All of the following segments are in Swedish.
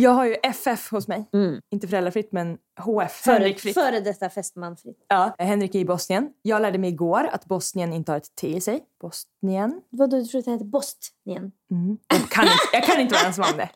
Jag har ju FF hos mig. Inte föräldrafritt, men HF. Henrik Före, fritt. före detta fästman fritt. Ja, Henrik är i Bosnien. Jag lärde mig igår att Bosnien inte har ett T i sig. Bosnien. Vadå, du tror att det heter Bostnien? Jag kan inte, jag kan inte vara ensam om det.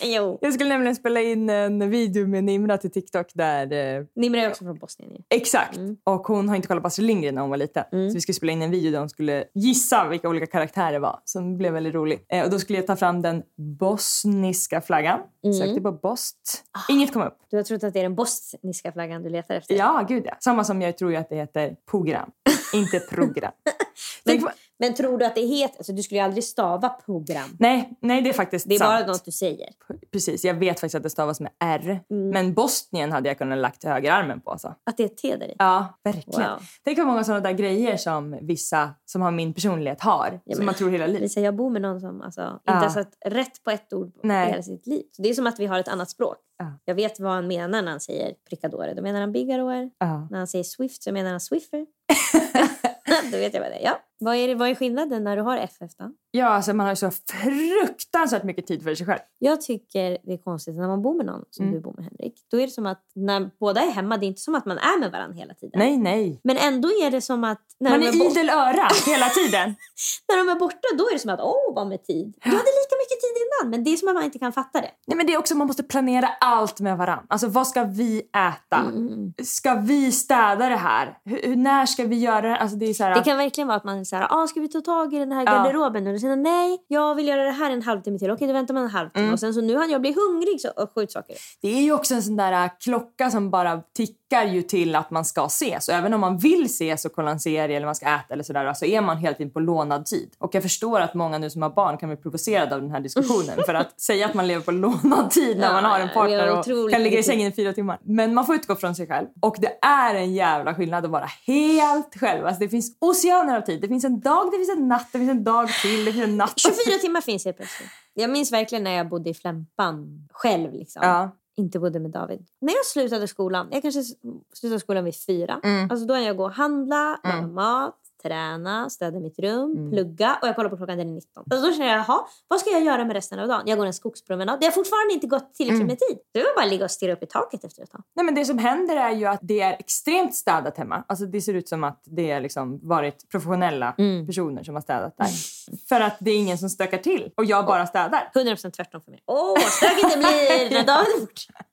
Jo. Jag skulle nämligen spela in en video med Nimra till TikTok där... Eh, Nimra är också från Bosnien ju. exakt. Och hon har inte kollat på Astrid Lindgren när hon var liten. Så vi skulle spela in en video där hon skulle gissa vilka olika karaktärer det var. Som blev väldigt rolig. Eh, och då skulle jag ta fram den bosniska flaggan. Sökte på Bost. Inget kom upp. Du har trott att det är den bosniska flaggan du letar efter? Ja, gud ja. Samma som jag tror att det heter program. inte program. Men, men tror du att det heter... Alltså, du skulle ju aldrig stava program. nej, nej, det är faktiskt Det är sant. bara något du säger. Precis, jag vet faktiskt att det stavas med R. Mm. Men Bosnien hade jag kunnat lagt högerarmen på. Alltså. Att det är ett T där i. Ja, verkligen. Wow. Tänk hur många sådana där grejer som vissa som har min personlighet har. Ja, som man tror hela livet. Lisa, jag bor med någon som alltså, inte Ja. har satt rätt på ett ord Nej. i hela sitt liv. Så det är som att vi har ett annat språk. Ja. Jag vet vad han menar när han säger prickadore. Då menar han bigarore. Ja. När han säger Swift så menar han Swiffer. Då vet jag vad det är. Ja. Vad, är det, vad är skillnaden när du har FF då? ja, alltså man har så fruktansvärt mycket tid för sig själv. Jag tycker det är konstigt när man bor med någon som Mm. du bor med Henrik. Då är det som att när båda är hemma, det är inte som att man är med varandra hela tiden. Nej, nej. Men ändå är det som att när, Man är är, idel öra hela tiden. när de är borta, då är det som att åh vad med tid. Du hade lika mycket men det är som att man inte kan fatta det. Nej, men det är också man måste planera allt med varandra. Alltså vad ska vi äta? Mm. Ska vi städa det här? Hur, när ska vi göra det? Alltså det är så här, Det kan verkligen vara att man säger ah, ska vi ta tag i den här Ja. garderoben nu? Och sen nej, jag vill göra det här en halvtimme till. Okej, då väntar man en halvtimme. Mm. Och sen så nu hann jag bli hungrig så, och skjut saker. Det är ju också en sån där äh, klocka som bara tickar ju till att man ska ses. Och även om man vill ses och kolla en serie eller man ska äta eller sådär så är man hela tiden på lånad tid. Och jag förstår att många nu som har barn kan bli provocerade av den här diskussionen. för att säga att man lever på lånad tid när Ja, man har en partner och kan ligga i sängen i fyra timmar. Men man får utgå från sig själv. Och det är en jävla skillnad att vara helt själv. Alltså det finns oceaner av tid. Det finns en dag, det finns en natt, det finns en dag till, det finns en natt. 24 timmar finns det plötsligt. Jag minns verkligen när jag bodde i Flämpan själv. Liksom. Ja. Inte bodde med David. När jag slutade skolan, jag kanske slutade skolan vid fyra. Mm. Alltså då är jag gå och handla, laga Mm. mat, träna, städa mitt rum, Mm. plugga och jag kollar på klockan den är 19. Och då känner jag, jaha, vad ska jag göra med resten av dagen? Jag går en skogspromenad. Det har fortfarande inte gått tillräckligt Mm. med tid. Det var bara ligga och stirra upp i taket efter ett tag. Nej, men det som händer är ju att det är extremt städat hemma. Alltså det ser ut som att det har liksom varit professionella Mm. personer som har städat där. För att det är ingen som stökar till och jag bara städar. 100% tvärtom för mig. Åh, vad stökigt det blir när David är borta.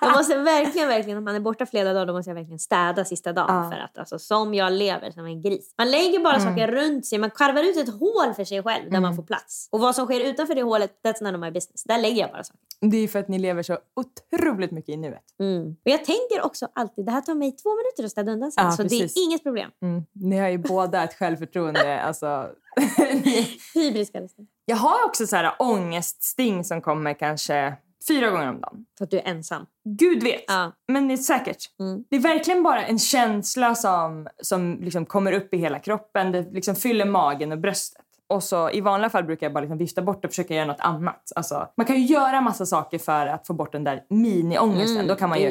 Jag måste verkligen, verkligen, om man är borta flera dagar, då måste jag verkligen städa sista dagen. Ja. För att alltså, som jag lever som en gris. Man lägger bara saker runt sig, man karvar ut ett hål för sig själv där man får plats. Och vad som sker utanför det hålet, that's none of my business. Där lägger jag bara saker. Det är för att ni lever så otroligt mycket i nuet. Mm. Och jag tänker också alltid, det här tar mig två minuter att städa undan sen. Ja, så precis. det är inget problem. Mm. Ni har ju båda ett självförtroende. Alltså, ni- Hybris kallas det. jag har också så här ångeststing som kommer kanske fyra gånger om dagen. För att du är ensam. Gud vet. Ja. Men det är säkert. Mm. Det är verkligen bara en känsla som, som liksom kommer upp i hela kroppen. Det liksom fyller magen och bröstet. Och så I vanliga fall brukar jag bara liksom vifta bort och försöka göra något annat. Alltså, man kan ju göra massa saker för att få bort den där mini-ångesten. Mm, Då kan man ju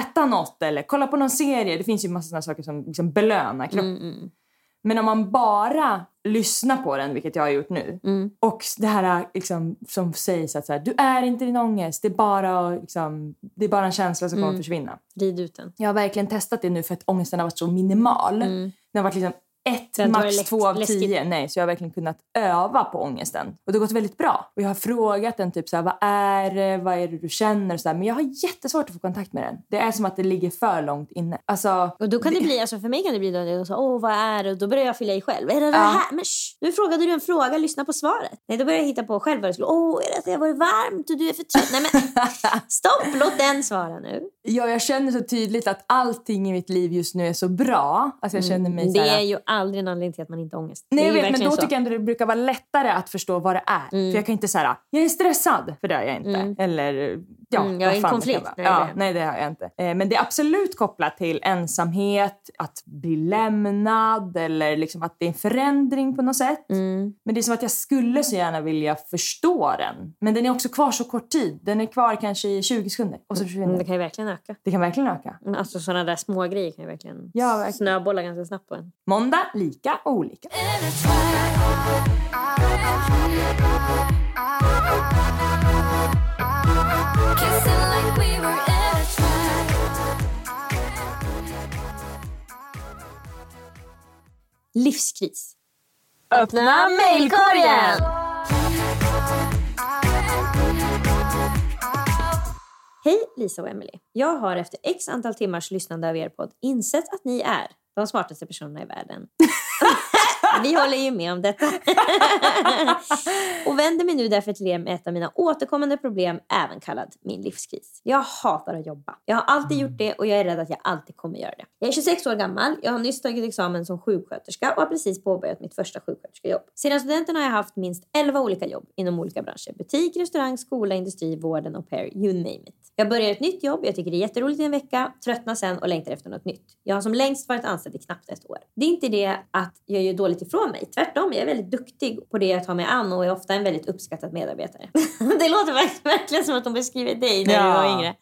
äta något eller kolla på någon serie. Det finns ju massa såna saker som liksom belönar kroppen. Mm, mm. Men om man bara lyssnar på den, vilket jag har gjort nu, Mm. och det här liksom, som sägs att så här, du är inte din ångest, det är, bara, liksom, det är bara en känsla som kommer Mm. att försvinna. Rid ut den. Jag har verkligen testat det nu för att ångesten har varit så minimal. Mm. Den har varit liksom ett, Det inte max två av läskigt. tio. Nej, så jag har verkligen kunnat öva på ångesten. Och det har gått väldigt bra. Och jag har frågat den typ så här, vad är det, vad är det du känner och så här. Men jag har jättesvårt att få kontakt med den. Det är som att det ligger för långt inne. Alltså, Och då kan det bli, alltså för mig kan det bli då, så, åh vad är det? Och då börjar jag fylla i själv. Är det det Ja. här? Men shh, nu frågade du en fråga, lyssna på svaret. Nej, då börjar jag hitta på själv vad det skulle, åh är det att det har varit varmt och du är för trött? Nej men stopp, låt den svara nu. ja, jag känner så tydligt att allting i mitt liv just nu är så bra. Alltså jag känner mig så Mm. Det här, aldrig en anledning till att man inte har ångest. Nej, jag vet, men då så. tycker jag ändå det brukar vara lättare att förstå vad det är. Mm. För jag kan inte säga jag är stressad, för det är jag inte. Mm. Eller ja, Mm, jag är i det konflikt. Nej, det Ja, nej, det har jag inte. Eh, Men det är absolut kopplat till ensamhet, att bli lämnad eller liksom att det är en förändring på något sätt. Mm. Men det är som att jag skulle så gärna vilja förstå den. Men den är också kvar så kort tid. Den är kvar kanske i 20 sekunder och så försvinner Mm, det den. kan ju verkligen öka. Det kan verkligen öka. Mm, Alltså sådana där små grejer kan ju verkligen, Ja, verkligen. snöbolla ganska snabbt på en. Måndag, lika och olika. Livskris. Öppna mejlkorgen! Hej Lisa och Emily. Jag har efter x antal timmars lyssnande av er podd insett att ni är de smartaste personerna i världen. Vi håller ju med om detta. och vänder mig nu därför till er med ett av mina återkommande problem, även kallad min livskris. Jag hatar att jobba. Jag har alltid gjort det och jag är rädd att jag alltid kommer göra det. Jag är 26 år gammal, jag har nyss tagit examen som sjuksköterska och har precis påbörjat mitt första sjuksköterskejobb. Sedan studenten har jag haft minst 11 olika jobb inom olika branscher. Butik, restaurang, skola, industri, vården, au pair, you name it. Jag börjar ett nytt jobb, jag tycker det är jätteroligt i en vecka, tröttnar sen och längtar efter något nytt. Jag har som längst varit anställd i knappt ett år. Det är inte det att jag gör dåligt ifrån mig. Tvärtom, jag är väldigt duktig på det jag tar mig an och är ofta en väldigt uppskattad medarbetare. det låter verk- verkligen som att de beskriver dig när Ja. du var yngre.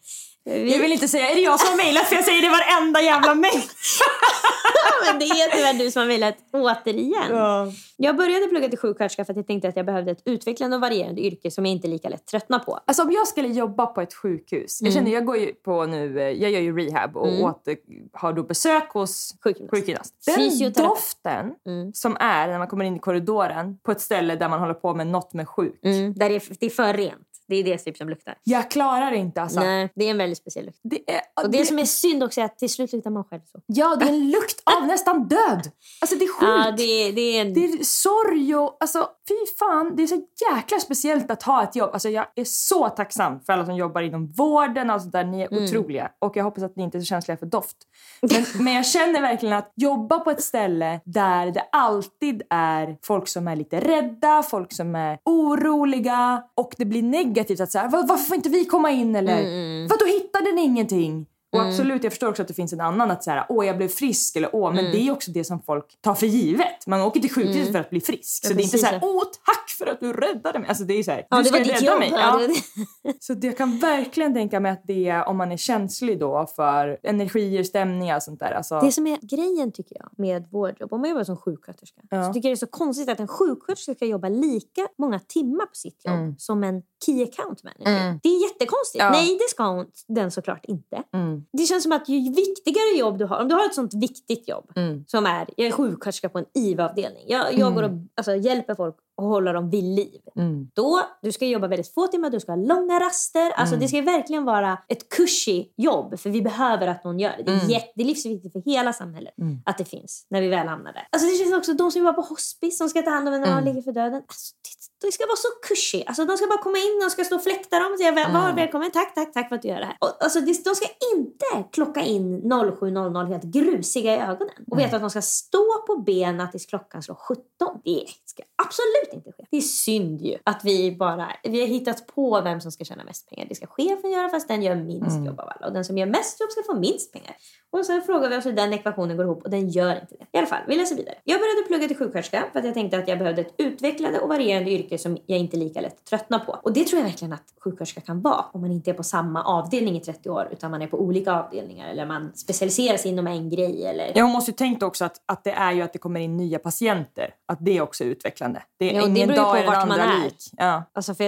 Vi- Jag vill inte säga, är det jag som har mejlat? För jag säger det varenda jävla mejl. men det är tyvärr du som har mejlat återigen. Ja. Jag började plugga till sjuksköterska för att jag tänkte att jag behövde ett utvecklande och varierande yrke som jag inte lika lätt tröttnar på. Alltså om jag skulle jobba på ett sjukhus. Jag känner, jag går ju på nu, eh, jag gör ju rehab och Mm. åter, har då besök hos Sjukgymnast. sjukgymnast. Den doften Mm. som är när man kommer in i korridoren på ett ställe där man håller på med något med sjuk. Mm, där det är, det är för rent. Det är det typ som luktar. Jag klarar inte alltså. Nej, det är en väldigt speciell lukt. Det är, Och det, som är synd också är att till slut luktar man själv så. Ja, det är en lukt av nästan död. Alltså det är sjukt. Ja, det, det är en... Det är sorg och alltså fy fan, det är så jäkla speciellt att ha ett jobb. Alltså jag är så tacksam för alla som jobbar inom vården och sånt där. Ni är Mm. otroliga och jag hoppas att ni inte är så känsliga för doft. Men, men jag känner verkligen att jobba på ett ställe där det alltid är folk som är lite rädda, folk som är oroliga och det blir negativt att säga varför får inte vi komma in eller Mm, vadå hittade ni ingenting? Och absolut, jag förstår också att det finns en annan att säga åh jag blev frisk eller åh, Mm. men det är också det som folk tar för givet. Man åker till sjukhuset för att bli frisk. Ja, så det är inte så här, åh tack för att du räddade mig. Alltså det är så här, Ja, du ska rädda jobb. mig. Ja, Så jag kan verkligen tänka mig att det är om man är känslig då för energier, stämningar och sånt där. Alltså, Det som är grejen tycker jag med vårdjobb, om man jobbar som sjuksköterska, Ja. så tycker jag det är så konstigt att en sjuksköterska ska jobba lika många timmar på sitt jobb Mm. som en key account manager. Mm. Det är jättekonstigt. Nej, det ska hon, den såklart inte. Mm, Det känns som att ju viktigare jobb du har, om du har ett sånt viktigt jobb mm, som är, jag är sjuksköterska på en IVA-avdelning, jag, jag går och alltså, hjälper folk och håller dem vid liv. mm. Då, du ska jobba väldigt få timmar, du ska ha långa raster. Alltså Mm. Det ska verkligen vara ett cushy jobb för vi behöver att någon gör det. Det är, Mm. jätte, det är livsviktigt för hela samhället Mm. att det finns när vi väl hamnar där. Alltså det känns också de som jobbar på hospice som ska ta hand om en när man Mm. ligger för döden. Alltså, det ska vara så cushy. Alltså, de ska bara komma in och ska stå och fläkta dem och säga Mm. var välkommen, tack, tack, tack för att du gör det här. Och, alltså, de ska inte klocka in 07.00 helt grusiga i ögonen och veta att de ska stå på benen tills klockan slår 17. Det ska absolut inte ske. Det är synd ju att vi bara vi har hittat på vem som ska tjäna mest pengar. Det ska chefen göra fast den gör minst Mm. jobb av alla. Och den som gör mest jobb ska få minst pengar. Och sen frågar vi oss hur den ekvationen går ihop och den gör inte det. I alla fall, vi läser vidare. Jag började plugga till sjuksköterska för att jag tänkte att jag behövde ett utvecklande och varierande yrke som jag inte lika lätt tröttnar på. Och det tror jag verkligen att sjuksköterska kan vara om man inte är på samma avdelning i 30 år utan man är på olika avdelningar eller man specialiserar sig inom en grej eller Ja, hon måste ju tänkt också att, att det är ju att det kommer in nya patienter. Att det också är utvecklande. Det är Ja, det beror ju på vart man andra är. lik. Ja. Alltså för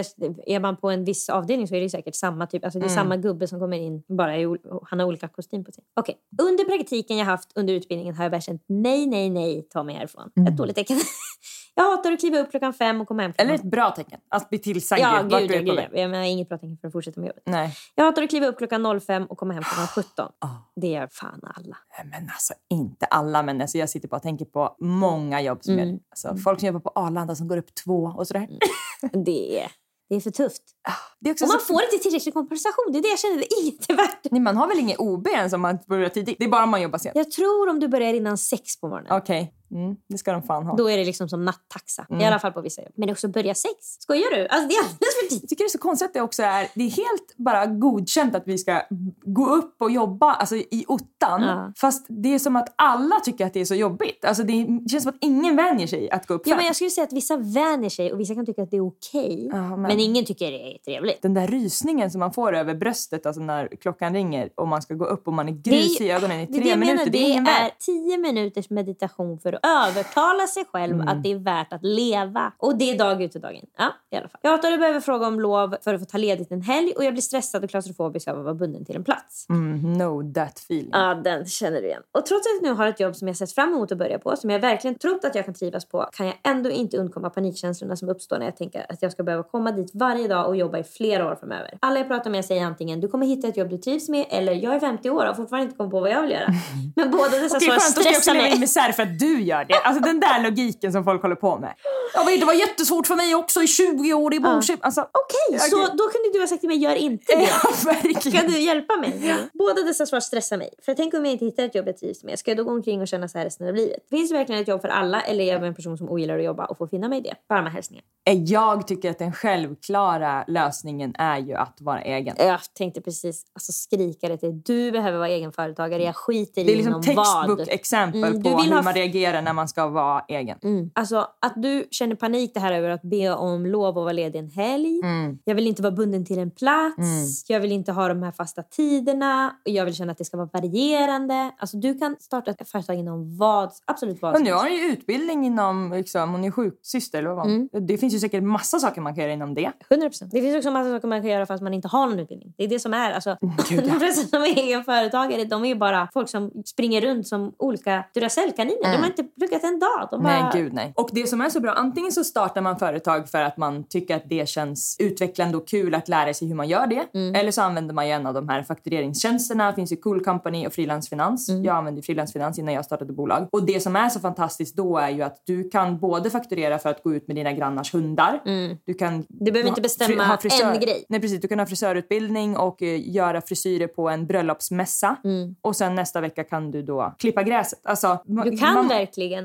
är man på en viss avdelning så är det säkert samma typ. Alltså det är samma gubbe som kommer in, bara i, han har olika kostym på sig. Okej. Under praktiken jag haft under utbildningen har jag bara känt nej, nej, nej, ta mig härifrån. Ett dåligt tecken. Jag hatar att kliva upp klockan fem och komma hem klockan Eller ett bra tecken. Att bli tillsagd Ja, vart gud, du är på väg. Jag menar inget bra tecken för att fortsätta med jobbet. Nej. Jag hatar att kliva upp klockan 05 och komma hem klockan 17. Ah. Det gör fan alla. Men alltså inte alla, men alltså, jag sitter bara och tänker på många jobb som Mm. jag, alltså, folk som jobbar på Arlanda som går upp två och sådär. Det är, det är för tufft. Det är också Och man så, får inte tillräcklig kompensation. Det är det jag känner, det är inte värt det. Nej, man har väl ingen OB ens om man börjar tidigt? Det är bara om man jobbar sent. Jag tror om du börjar innan sex på morgonen. Okej, mm, det ska de fan ha. Då är det liksom som nattaxa. Mm. I alla fall på vissa jobb. Men det är också börja sex. Skojar du? Alltså det är alldeles för Jag tidigt. tycker det är så konstigt att det också är, det är helt bara godkänt att vi ska gå upp och jobba alltså, i ottan. Ja. Fast det är som att alla tycker att det är så jobbigt. Alltså, det, det känns som att ingen vänjer sig att gå upp Ja, fem. men jag skulle säga att vissa vänjer sig och vissa kan tycka att det är okej. Ja, men- men... ingen tycker det är trevligt. Den där rysningen som man får över bröstet alltså när klockan ringer och man ska gå upp och man är grus i ögonen i är tre det jag minuter. menar, det är det är tio minuters meditation för övertala sig själv Mm. att det är värt att leva. Och det är dag ut och dag in. Ja, i alla fall. Jag hatar att behöva fråga om lov för att få ta ledigt en helg och jag blir stressad och klaustrofobisk av att vara bunden till en plats. Mm, no that feeling. Ja, den känner du igen. Och trots att jag nu har ett jobb som jag sett fram emot att börja på, som jag verkligen trott att jag kan trivas på, kan jag ändå inte undkomma panikkänslorna som uppstår när jag tänker att jag ska behöva komma dit varje dag och jobba i flera år framöver. Alla jag pratar med säger antingen du kommer hitta ett jobb du trivs med eller jag är 50 år och har fortfarande inte kommit på vad jag vill göra. Men båda dessa svar skönt, då ska jag också stressar leva i mig. misär för att du gör det. Alltså den där logiken som folk håller på med. Jag vet, det var jättesvårt för mig också i 20 år i Borsip. Alltså, Okej, så då kunde du ha sagt till mig gör inte det. ja, verkligen. Kan du hjälpa mig? Båda dessa svar stressar mig. För tänk om jag inte hittar ett jobb jag trivs med. Ska jag då gå omkring och känna så här resten av livet? Finns det verkligen ett jobb för alla eller är jag en person som ogillar att jobba och får finna mig i det? Varma hälsningar. Jag tycker att den självklara lösningen är ju att vara egen. Jag tänkte precis alltså, skrika det till Du behöver vara egenföretagare. Jag skiter Det är i liksom vad. textbook-exempel Mm, på hur man f- reagerar när man ska vara egen. Mm. Alltså att du känner panik det här över att be om lov att vara ledig en helg. Mm. Jag vill inte vara bunden till en plats. Jag vill inte ha de här fasta tiderna. Och jag vill känna att det ska vara varierande. Alltså du kan starta ett företag inom vad, absolut vad Men som nu helst. har hon ju utbildning inom, liksom, hon är sjuksyster eller vad? Mm. Det finns ju säkert massa saker man kan göra inom det. 100%. Det finns också massa saker man kan göra fast man inte har någon utbildning. Det är det som är. Alltså, Gud, ja. de flesta som är egenföretagare de är ju bara folk som springer runt som olika Duracell-kaniner. De har inte pluggat en dag. De bara... Nej, gud nej. Och det som är så bra, antingen så startar man företag för att man tycker att det känns utvecklande och kul att lära sig hur man gör det. Mm. Eller så använder man ju en av de här faktureringstjänsterna. Det finns ju Cool Company och Frilansfinans. Mm. Jag använde frilansfinans innan jag startade bolag. Och det som är så fantastiskt då är ju att du kan både fakturera för att gå ut med dina grannars hundar. Du kan Mm. Du behöver inte bestämma ha frisör- en grej. Nej precis, du kan ha frisörutbildning och eh, göra frisyrer på en bröllopsmässa. Mm. Och sen nästa vecka kan du då klippa gräset. Alltså, Du kan verkligen,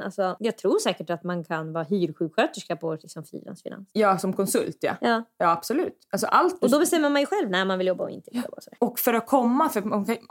alltså, jag tror säkert att man kan vara hyrsjuksköterska på liksom, frilansfinans. Ja, som konsult ja. Ja. Ja, absolut. Alltså allt Och då bestämmer man ju själv när man vill jobba och inte vill jobba. och och för att komma, för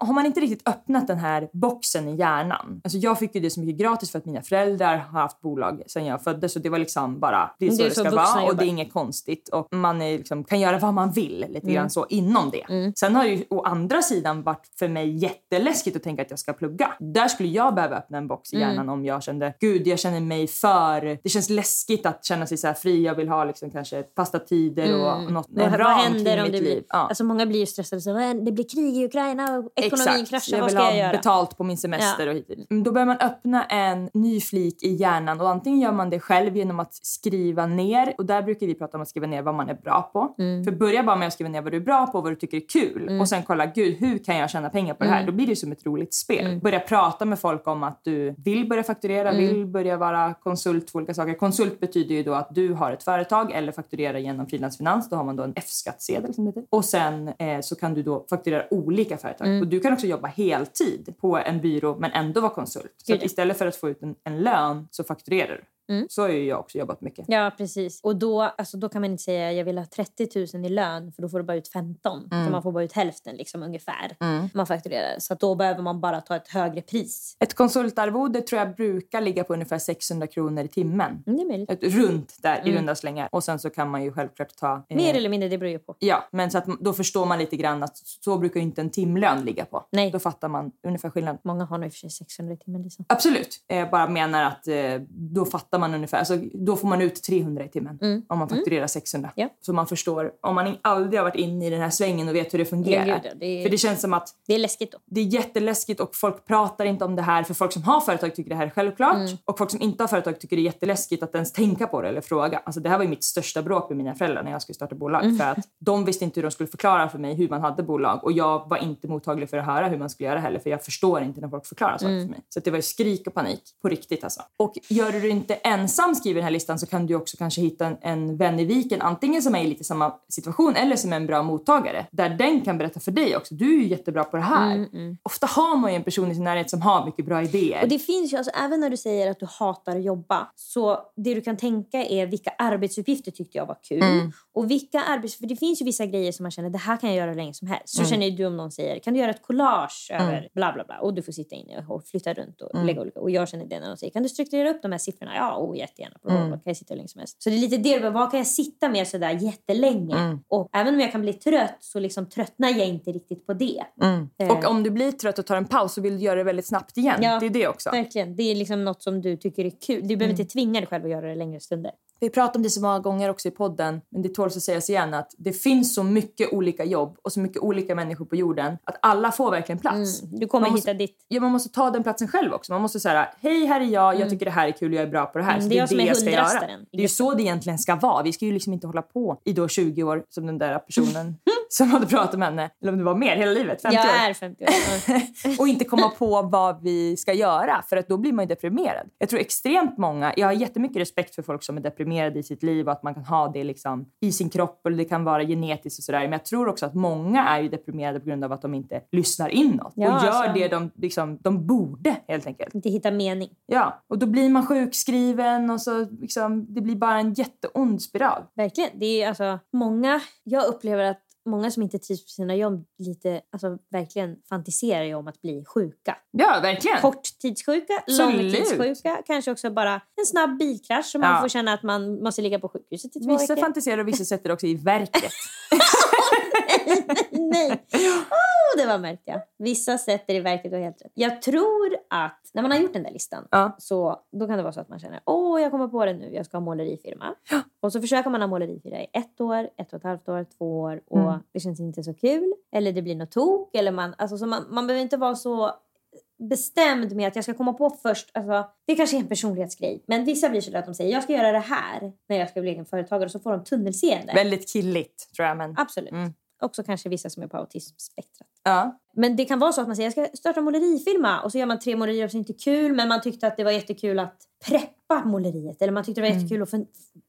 har man inte riktigt öppnat den här boxen i hjärnan. Alltså jag fick ju det så mycket gratis för att mina föräldrar har haft bolag sedan jag föddes. Så det var liksom bara, det är så det är det, ska vara och jobbar. det är inget konstigt. Och man liksom, kan göra vad man vill lite Mm. grann så inom det. Sen har det ju å andra sidan varit för mig jätteläskigt att tänka att jag ska plugga. Där skulle jag behöva öppna en box i Mm. hjärnan om jag kände, gud jag känner mig för, det känns läskigt att känna sig så här fri. Jag vill ha liksom kanske fasta tider och något, en Mm. Vad, ram händer kring om mitt det blir... liv. Ja. Alltså många blir ju stressade. Så, "Vad händer? det blir krig i Ukraina och ekonomin kraschar. Vad vill ska ha jag göra? betalt på min semester Ja. och hit. Mm, Då börjar man öppna en ny flik i hjärnan och antingen gör man det själv genom att skriva ner och där brukar vi prata om att skriva ner vad man är bra på. Mm. För börja bara med att skriva ner vad du är bra på och vad du tycker är kul och sen kolla gud hur kan jag tjäna pengar på det Mm. här? Då blir det som ett roligt spel. Börja prata med folk om att du vill börja fakturera fakturera, vill börja vara konsult för olika saker. Konsult betyder ju då att du har ett företag eller fakturerar genom frilansfinans. Då har man då en F-skattsedel som det heter. Och sen eh, så kan du då fakturera olika företag. Och du kan också jobba heltid på en byrå men ändå vara konsult. Så istället för att få ut en, en lön så fakturerar du. Så har ju jag också jobbat mycket. Ja, precis. Och då, alltså, då kan man inte säga jag vill ha 30 000 i lön för då får du bara ut 15. För man får bara ut hälften liksom, ungefär. Man fakturerar. Så då behöver man bara ta ett högre pris. Ett konsultarvode tror jag brukar ligga på ungefär 600 kronor i timmen. Mm, det är möjligt. Ett, runt där i runda slängar. Och sen så kan man ju självklart ta... eh, Mer eller mindre, det beror ju på. Ja, men så att då förstår man lite grann att så brukar ju inte en timlön ligga på. Nej. Då fattar man ungefär skillnaden. Många har nog i och för sig 600 i timmen. Liksom. Absolut. Jag bara menar att eh, då fattar man ungefär. Alltså, då får man ut 300 i timmen om man fakturerar 600. Ja. Så man förstår. Om man aldrig har varit inne i den här svängen och vet hur det fungerar. Ja, det är- För det känns som att Det är läskigt då. det är jätteläskigt och folk pratar inte om det här. För folk som har företag tycker det här är självklart. Mm. Och folk som inte har företag tycker det är jätteläskigt att ens tänka på det eller fråga. Alltså det här var mitt största bråk med mina föräldrar när jag skulle starta bolag. Mm. För att de visste inte hur de skulle förklara för mig hur man hade bolag. Och jag var inte mottaglig för att höra hur man skulle göra heller. För jag förstår inte när folk förklarar saker Mm. för mig. Så det var ju skrik och panik. På riktigt alltså. Och gör du det inte ensam skriver den här listan så kan du också kanske hitta en, en vän i viken. Antingen som är i lite samma situation eller som är en bra mottagare. Där den kan berätta för dig också. Du är ju jättebra på det här. Ofta har man ju en person i sin närhet som har mycket bra idéer. Och det finns ju, alltså, även när du säger att du hatar att jobba, så det du kan tänka är vilka arbetsuppgifter tyckte jag var kul. Mm. Och vilka arbets... För det finns ju vissa grejer som man känner, det här kan jag göra hur länge som helst. Så Mm. känner ju du om någon säger, kan du göra ett collage över bla bla bla? Och du får sitta inne och flytta runt och Mm. lägga olika. Och jag känner det när de säger, kan du strukturera upp de här siffrorna? Ja, oh, jättegärna. Bla, Mm. Kan jag sitta hur länge som helst? Så det är lite det, vad kan jag sitta med sådär jättelänge? Mm. Och även om jag kan bli trött så liksom tröttnar jag inte riktigt på det. Eh, Och om du blir trött och tar en paus så vill du göra det väldigt snabbt igen. Ja. Det är det också. Verkligen. Det är liksom något som du tycker är kul. Du behöver Mm. inte tvinga dig själv att göra det längre stunder. Vi pratar om det så många gånger också i podden, men det tåls att sägas igen att det finns så mycket olika jobb och så mycket olika människor på jorden att alla får verkligen plats. Du kommer Man måste- hitta ditt... Ja, man måste ta den platsen själv också. Man måste säga hej här är jag, jag tycker det här är kul, jag är bra på det här. Mm, så det är jag är jag ska göra. Det är ju så det egentligen ska vara. Vi ska ju liksom inte hålla på i då 20 år som den där personen som hade pratat med henne, eller om det var mer, hela livet, 50 Jag år. är 50 år. Och inte komma på vad vi ska göra för att då blir man ju deprimerad. Jag tror extremt många, jag har jättemycket respekt för folk som är deprimerade i sitt liv och att man kan ha det liksom i sin kropp eller det kan vara genetiskt och sådär. Men jag tror också att många är ju deprimerade på grund av att de inte lyssnar inåt Ja, och gör alltså. det de, liksom, de borde helt enkelt. Inte hitta mening. Ja, och då blir man sjukskriven och så liksom, det blir bara en jätteond spiral. Verkligen. Det är alltså många... Jag upplever att många som inte trivs på sina jobb lite, alltså verkligen fantiserar ju om att bli sjuka. Ja, verkligen. Korttidssjuka, långtidssjuka, kanske också bara en snabb bilkrasch så man Ja. får känna att man måste ligga på sjukhuset i två Vissa veckor. fantiserar och vissa sätter också i verket. Nej! Oh, det var märkt jag. Vissa sätter i verket och helt rätt. Jag tror att när man har gjort den där listan Ja. så då kan det vara så att man känner åh jag kommer på det nu, jag ska ha målerifirma. Och så försöker man ha målerifirma i ett år, ett och ett halvt år, två år och Mm. det känns inte så kul. Eller det blir något tok. Eller man, alltså, så man, man behöver inte vara så bestämd med att jag ska komma på först. Alltså, det kanske är en personlighetsgrej. Men vissa blir så att de säger jag ska göra det här när jag ska bli egen företagare och så får de tunnelseende. Väldigt killigt tror jag. Men... Absolut. Mm. Också kanske vissa som är på autismspektrat. Ja. Men det kan vara så att man säger jag ska starta en målerifirma och så gör man tre målerier som inte är kul men man tyckte att det var jättekul att preppa måleriet eller man tyckte det var jättekul att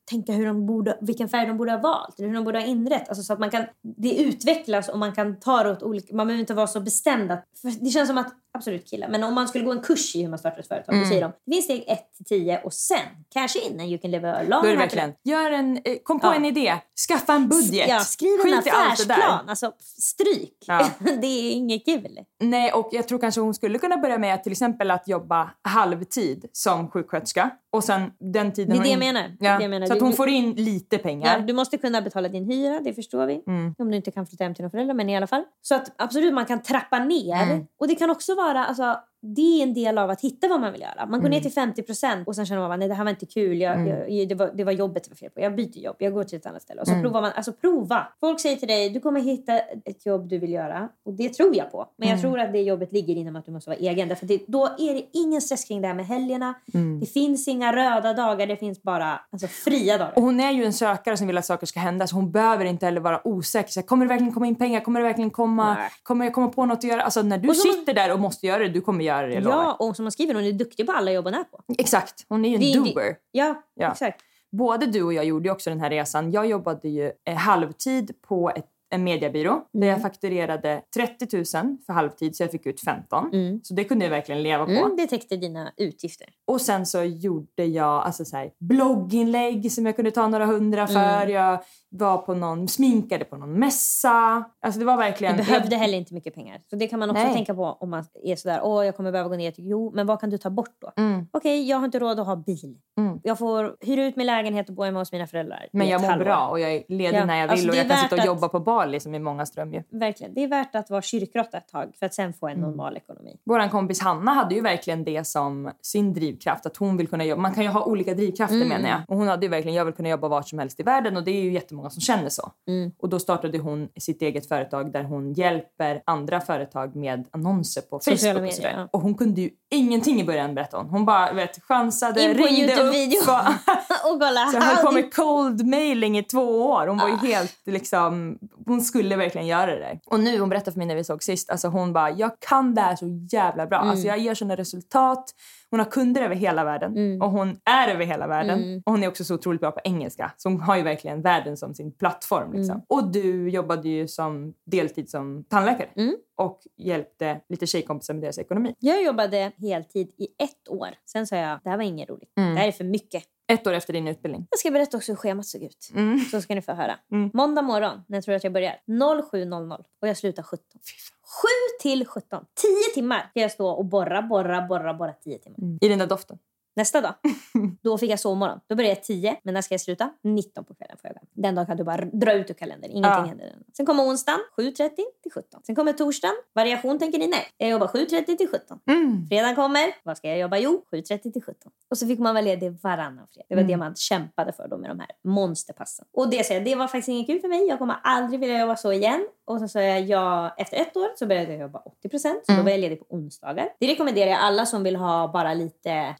tänka hur de borde, vilken färg de borde ha valt eller hur de borde ha inrett. Alltså så att man kan, det utvecklas och man kan ta det åt olika, man behöver inte vara så bestämd. Att, det känns som att, absolut killar, men om man skulle gå en kurs i hur man startar ett företag då säger de det finns steg 1 till 10 och sen cash in and you can live a long Då är det happy verkligen, gör en, eh, kom på Ja. en idé, skaffa en budget. Ja, skriv en Skit det där. affärsplan. Alltså stryk. Ja. det är inget kul. Nej, och jag tror kanske hon skulle kunna börja med till exempel att jobba halvtid som sjuksköterska. Och sen den tiden Det är det jag menar. Ja, det jag menar. Så att hon du- får in lite pengar. Ja, du måste kunna betala din hyra, det förstår vi. Mm. Om du inte kan flytta hem till dina föräldrar, men i alla fall. Så att absolut, man kan trappa ner. Mm. Och det kan också vara, alltså, det är en del av att hitta vad man vill göra. Man går Mm. ner till 50% och sen känner man att det här var inte kul, jag, jag, det, var, det var jobbet det var fel på. Jag byter jobb, jag går till ett annat ställe. Och så Mm. provar man, alltså prova. Folk säger till dig, du kommer hitta ett jobb du vill göra. Och det tror jag på. Men jag Mm. tror att det jobbet ligger inom att du måste vara egen. Därför det, då är det ingen stress kring det här med helgerna. Mm. Det finns inga röda dagar, det finns bara alltså, fria dagar. Och hon är ju en sökare som vill att saker ska hända så hon behöver inte heller vara osäker. Så kommer det verkligen komma in pengar? Kommer det verkligen komma? Nej. Kommer jag komma på något att göra? Alltså när du sitter där och måste göra det, du kommer göra jag lovar. Ja, och som hon skriver, hon är duktig på alla jobb hon är på. Exakt, hon är ju en det- doer. Ja, Ja. exakt. Både du och jag gjorde ju också den här resan. Jag jobbade ju eh, halvtid på ett, en mediebyrå där jag fakturerade 30 000 för halvtid så jag fick ut 15. Mm. Så det kunde jag verkligen leva på. Mm, det täckte dina utgifter. Och sen så gjorde jag alltså så här, blogginlägg som jag kunde ta några hundra Mm. för. Jag var på någon, sminkade på någon mässa. Alltså det var Du verkligen... behövde heller inte mycket pengar. Så det kan man också Nej. tänka på om man är sådär, åh jag kommer behöva gå ner. Jo, men vad kan du ta bort då? Mm. Okej, jag har inte råd att ha bil. Mm. Jag får hyra ut min lägenhet och bo hemma hos mina föräldrar. Men jag mår halvår. bra och jag är ledig Ja, när jag vill alltså och jag kan sitta och att- jobba på Bali som är många dröm ju. Verkligen. Det är värt att vara kyrkråtta ett tag för att sen få en Mm. normal ekonomi. Vår kompis Hanna hade ju verkligen det som sin drivkraft. Att hon vill kunna jobba. Man kan ju ha olika drivkrafter Mm. menar jag. Och hon hade ju verkligen, jag vill kunna jobba vart som helst i världen och det är ju jättemånga som känner så. Mm. Och då startade hon sitt eget företag där hon hjälper andra företag med annonser på Sociala Facebook och medier, sådär. ja. Och hon kunde ju ingenting i början berättade hon. Hon bara vet, chansade, In på ringde upp. och- och kolla, Så höll på med cold mailing i två år. Hon var Ah. ju helt liksom, hon skulle verkligen göra det där. Och nu, hon berättade för mig när vi såg sist, alltså hon bara, jag kan det här så jävla bra. Mm. Alltså jag ger såna resultat. Hon har kunder över hela världen Mm. och hon är över hela världen. Och hon är också så otroligt bra på engelska. Så hon har ju verkligen världen som sin plattform. Liksom. Mm. Och du jobbade ju som deltid som tandläkare Mm. och hjälpte lite tjejkompisar med deras ekonomi. Jag jobbade heltid i ett år. Sen sa jag, det här var inget roligt. Mm. Det här är för mycket. Ett år efter din utbildning. Jag ska berätta också hur schemat såg ut. Mm. Så ska ni få höra. Mm. Måndag morgon, när jag tror att jag börjar, 07.00 och jag slutar 17. 7 till 17. 10 timmar ska jag stå och borra, borra, borra, borra 10 timmar. I den där doften. Nästa dag, då fick jag sovmorgon. Då började jag 10, men när ska jag sluta? 19 på kvällen får jag hem. Den dagen kan du bara dra ut ur kalendern. Ingenting Ja. händer. Sen kommer onsdagen, 7.30 till 17. Sen kommer torsdagen, variation tänker ni nej. Jag jobbar 7.30 till 17. Mm. Fredagen kommer, vad ska jag jobba? Jo, 7.30 till 17. Och så fick man vara ledig varannan fredag. Det var Mm. det man kämpade för då med de här monsterpassen. Och det, säger jag, det var faktiskt inget kul för mig. Jag kommer aldrig vilja jobba så igen. Och så sa jag ja, efter ett år så började jag jobba 80 Så då Mm. var jag ledig på onsdagar. Det rekommenderar jag alla som vill ha bara lite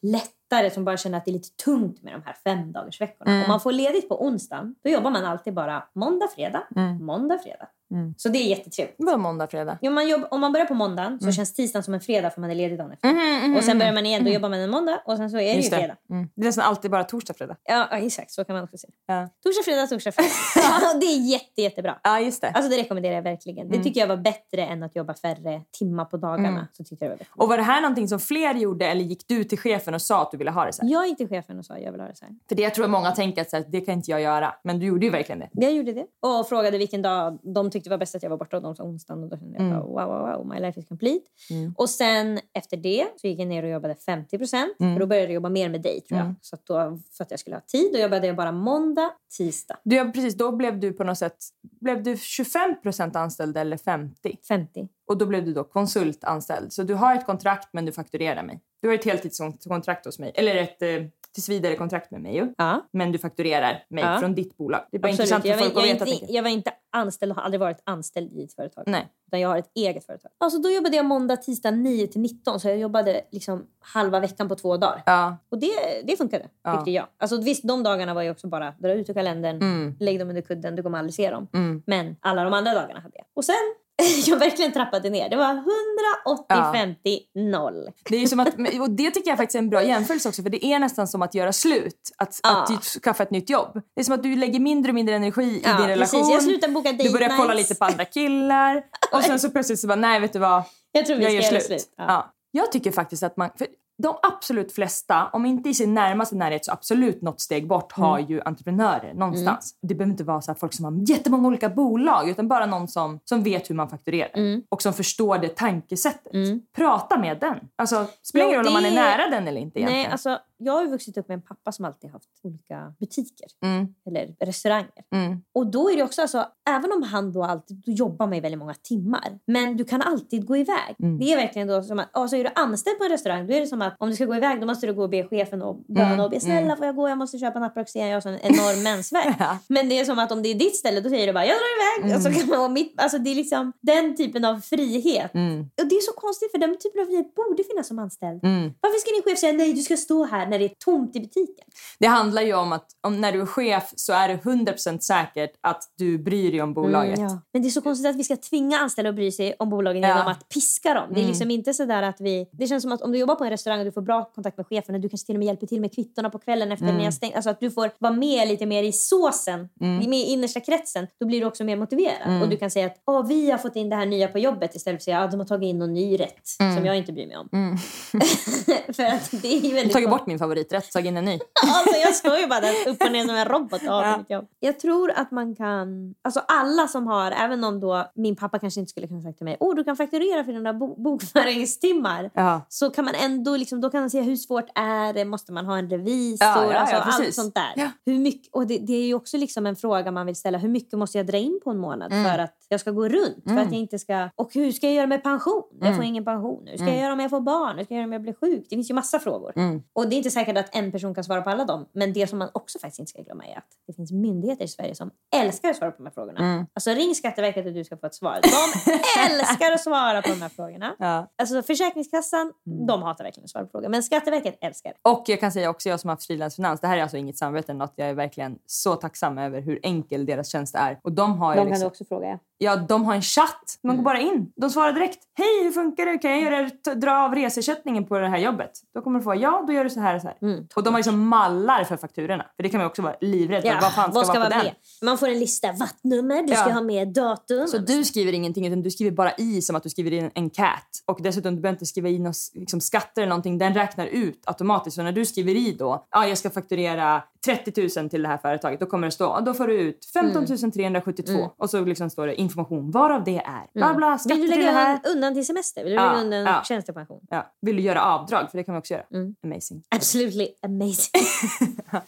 lättare, som bara känner att det är lite tungt med de här femdagarsveckorna. Mm. Om man får ledigt på onsdagen, då jobbar man alltid bara måndag, fredag, Mm. måndag, fredag. Mm. Så det är jättetrevligt. Var måndag, fredag. Jo, man jobb, om man börjar på måndagen så känns tisdagen som en fredag för man är ledig dagen efter. Och sen börjar man igen, då jobbar man en måndag och sen så är det ju Just det. fredag. Mm. Det är nästan alltid bara torsdag, fredag. Ja, ja, exakt. Så kan man också se. Ja, Torsdag, fredag, torsdag, fredag. det är jätte, jättebra. ja just det. Alltså det rekommenderar jag verkligen. Det Mm. tycker jag var bättre än att jobba färre timmar på dagarna. Mm. Så tyckte jag var bättre. Och var det här någonting som fler gjorde eller gick du till chefen och sa att du ville ha det så här? Jag gick till chefen och sa jag vill ha det så här. För det jag tror många tänker att så här, det kan inte jag göra. Men du gjorde ju verkligen det. Jag gjorde det. Och frågade vilken dag de tyckte var bäst att jag var borta. De sa onsdagen. Och då kände jag Mm. bara, wow, wow, wow, my life is complete. Mm. Och sen efter det så gick jag ner och jobbade 50 procent. Mm. Då började jag jobba mer med dig tror jag. Mm. Så att då, för att jag skulle ha tid. Då jobbade jag bara måndag, tisdag. Du, precis, då blev du på något sätt blev du 25% anställd eller 50 50. och då blev du då konsultanställd. Så du har ett kontrakt men du fakturerar mig. Du har ett heltidskontrakt hos mig. Eller ett eh, tills vidare kontrakt med mig ju. Ja, Men du fakturerar mig Ja. från ditt bolag. Det är bara absolut. intressant för Jag folk jag, att veta. inte, jag var inte anställd och har aldrig varit anställd i ett företag. Nej. Utan jag har ett eget företag. Alltså då jobbade jag måndag, tisdag 9 till 19. Så jag jobbade liksom halva veckan på två dagar. Ja. Och det, det funkade, Ja. tyckte jag. Alltså visst, de dagarna var ju också bara dra ut ur kalendern, Mm. lägg dem under kudden, du kommer aldrig se dem. Mm. Men alla de andra dagarna hade jag. Och sen, jag verkligen trappade ner. Det var 180, Ja. 50, 0. Det är som att, och det tycker jag faktiskt är en bra jämförelse också för det är nästan som att göra slut. Att, Ja. att ty- skaffa ett nytt jobb. Det är som att du lägger mindre och mindre energi i Ja, din relation. precis. Jag slutar boka date du börjar kolla nights. lite på andra killar. och sen så plötsligt så bara, nej vet du vad, Jag tror vi jag ska gör slut. slut. Ja. Ja. Jag tycker faktiskt att man, för de absolut flesta, om inte i sin närmaste närhet så absolut något steg bort, har Mm. ju entreprenörer någonstans. Det behöver inte vara så folk som har jättemånga olika bolag utan bara någon som, som vet hur man fakturerar Mm. och som förstår det tankesättet. Mm. Prata med den. Alltså, spelar ingen roll om man är nära den eller inte egentligen. Nej, alltså, jag har ju vuxit upp med en pappa som alltid haft olika butiker. mm, Eller restauranger. mm, Och då är det också alltså, även om han då alltid då jobbar med väldigt många timmar. Men du kan alltid gå iväg. Mm. Det är verkligen då som att, alltså är du anställd på en restaurang då är det som att om du ska gå iväg då måste du gå och be chefen och böna Mm, och be snälla mm. får jag gå, jag måste köpa Naproxen, jag har sån enorm mensvärk. Ja. Men det är som att om det är ditt ställe då säger du bara jag drar iväg. Mm. Och så kan man, mitt, alltså det är liksom den typen av frihet. Mm, Och det är så konstigt för den typen av frihet borde finnas som anställd. mm, Varför ska din chef säga nej du ska stå här när det är tomt i butiken? Det handlar ju om att om när du är chef så är det 100% säkert att du bryr dig om bolaget. Mm, ja. Men det är så konstigt att vi ska tvinga anställda att bry sig om bolagen Ja. genom att piska dem. Det är Mm. liksom inte så där att vi... Det känns som att om du jobbar på en restaurang och du får bra kontakt med chefen och du kanske till och med hjälper till med kvittorna på kvällen efter Mm. när jag stängt. Alltså att du får vara med lite mer i såsen, med i innersta kretsen. Då blir du också mer motiverad. Mm. Och du kan säga att Åh, vi har fått in det här nya på jobbet istället för att säga att de har tagit in någon ny rätt Mm. som jag inte bryr mig om. för att det är har väldigt tagit bort min favoriträtt, tagit in en ny. Alltså jag står ju bara där upp och ner som en robot jobb. Jag tror att man kan, alltså alla som har, även om då min pappa kanske inte skulle kunna sagt till mig, åh du kan fakturera för dina bo- bokföringstimmar. Ja. Så kan man ändå, liksom, då kan man se hur svårt är det, måste man ha en revisor, Ja, ja, ja, alltså allt sånt där. Ja. Hur mycket, och det, det är ju också liksom en fråga man vill ställa, hur mycket måste jag dra in på en månad Mm. för att jag ska gå runt? För att jag inte ska, och hur ska jag göra med pension? Jag Mm. får ingen pension. Hur ska jag göra om jag får barn? Hur ska jag göra om jag blir sjuk? Det finns ju massa frågor. Mm. Och det inte säkert att en person kan svara på alla dem. Men det som man också faktiskt inte ska glömma är att det finns myndigheter i Sverige som älskar att svara på de här frågorna. Mm. Alltså ring Skatteverket och du ska få ett svar. De älskar att svara på de här frågorna. Ja. Alltså Försäkringskassan, de hatar verkligen att svara på frågor. Men Skatteverket älskar. Och jag kan säga också, jag som har haft frilansfinans, det här är alltså inget samvete, något jag är verkligen så tacksam över hur enkel deras tjänst är. Och de har De kan liksom, du också fråga. Ja, de har en chatt. Man går bara in. De svarar direkt. Hej, hur funkar det? Kan jag göra, dra av resersättningen på det här jobbet? Då kommer du få ja, då gör du så här och så här. Mm. Och de har liksom mallar för fakturorna. För det kan man också vara livrädd för. Ja, vad fan ska, vara på den? med? Man får en lista. Vattnummer, du Ja. ska ha med datum. Så du skriver ingenting utan du skriver bara i som att du skriver in en cat. Och dessutom du behöver inte skriva i några liksom, skatter eller någonting. Den räknar ut automatiskt. Så när du skriver i då, ja jag ska fakturera 30 000 till det här företaget. Då kommer det stå, ja, då får du ut 15 372. Och så liksom står det information varav det är. Bla bla, skatter Vill du det här. lägga undan till semester? Vill du lägga undan ja. tjänstepension? Ja. Vill du göra avdrag? För det kan vi också göra. Mm. Amazing. Absolutely amazing.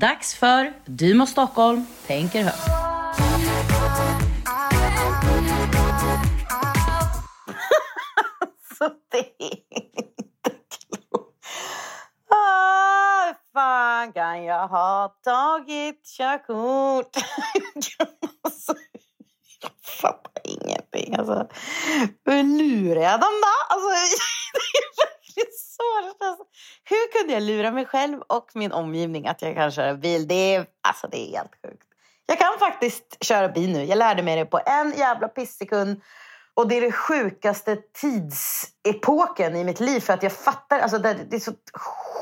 Dags för Dymo Stockholm tänker högt. Så det är inte klokt. Ah, hur fan kan jag ha tagit körkort? Alltså, jag fattar ingenting. Alltså, hur lurar jag dem då? Alltså, det är verkligen så. det känns. Hur kunde jag lura mig själv och min omgivning att jag kan köra bil? Det är, alltså, det är helt sjukt. Jag kan faktiskt köra bil nu. Jag lärde mig det på en jävla pissekund. Och det är den sjukaste tidsepoken i mitt liv. För att jag fattar, alltså det, det är så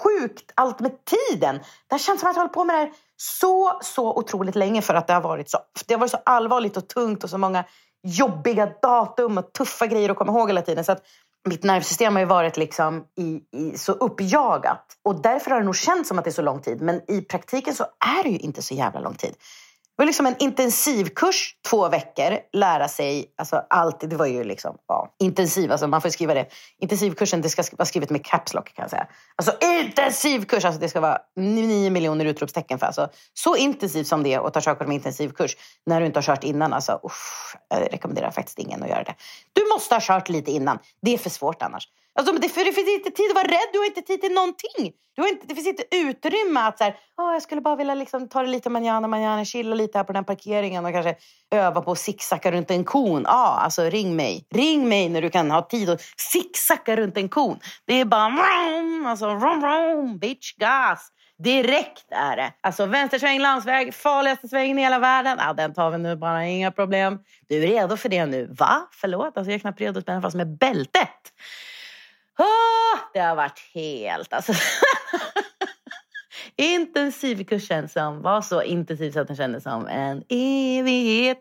sjukt allt med tiden. Det har känts som att jag hållit på med det här så, så otroligt länge. För att det har varit så, det har varit så allvarligt och tungt och så många jobbiga datum och tuffa grejer att komma ihåg hela tiden. Så att mitt nervsystem har ju varit liksom i, i, så uppjagat. Och därför har det nog känts som att det är så lång tid. Men i praktiken så är det ju inte så jävla lång tid. Var liksom en intensivkurs, två veckor, lära sig, alltså allt, det var ju liksom, ja, intensiv, alltså man får skriva det. Intensivkursen, det ska vara skrivet med caps lock kan jag säga. Alltså intensivkurs, alltså det ska vara nio miljoner utropstecken för. Alltså, så intensivt som det är att ta körkort med intensivkurs när du inte har kört innan, alltså uff, jag rekommenderar faktiskt ingen att göra det. Du måste ha kört lite innan, det är för svårt annars. Alltså, det, för det finns inte tid att vara rädd, du har inte tid till någonting. Du har inte, det finns inte utrymme att så här, oh, jag skulle bara vilja liksom ta det lite manjana, manjana, chilla lite här på den här parkeringen och kanske öva på att zigzacka runt en kon. Ja, ah, alltså ring mig. Ring mig när du kan ha tid att zigzacka runt en kon. Det är bara vroom, alltså vroom, vroom, bitch, gas. Direkt är det. Alltså vänstersväng, landsväg, farligaste svängen i hela världen. Ah, den tar vi nu bara, inga problem. Du är redo för det nu? Va? Förlåt, alltså jag är knappt redo att spänna fast med bältet. Oh, det har varit helt... Alltså. Intensivkursen som var så intensiv så att den kändes som en evighet.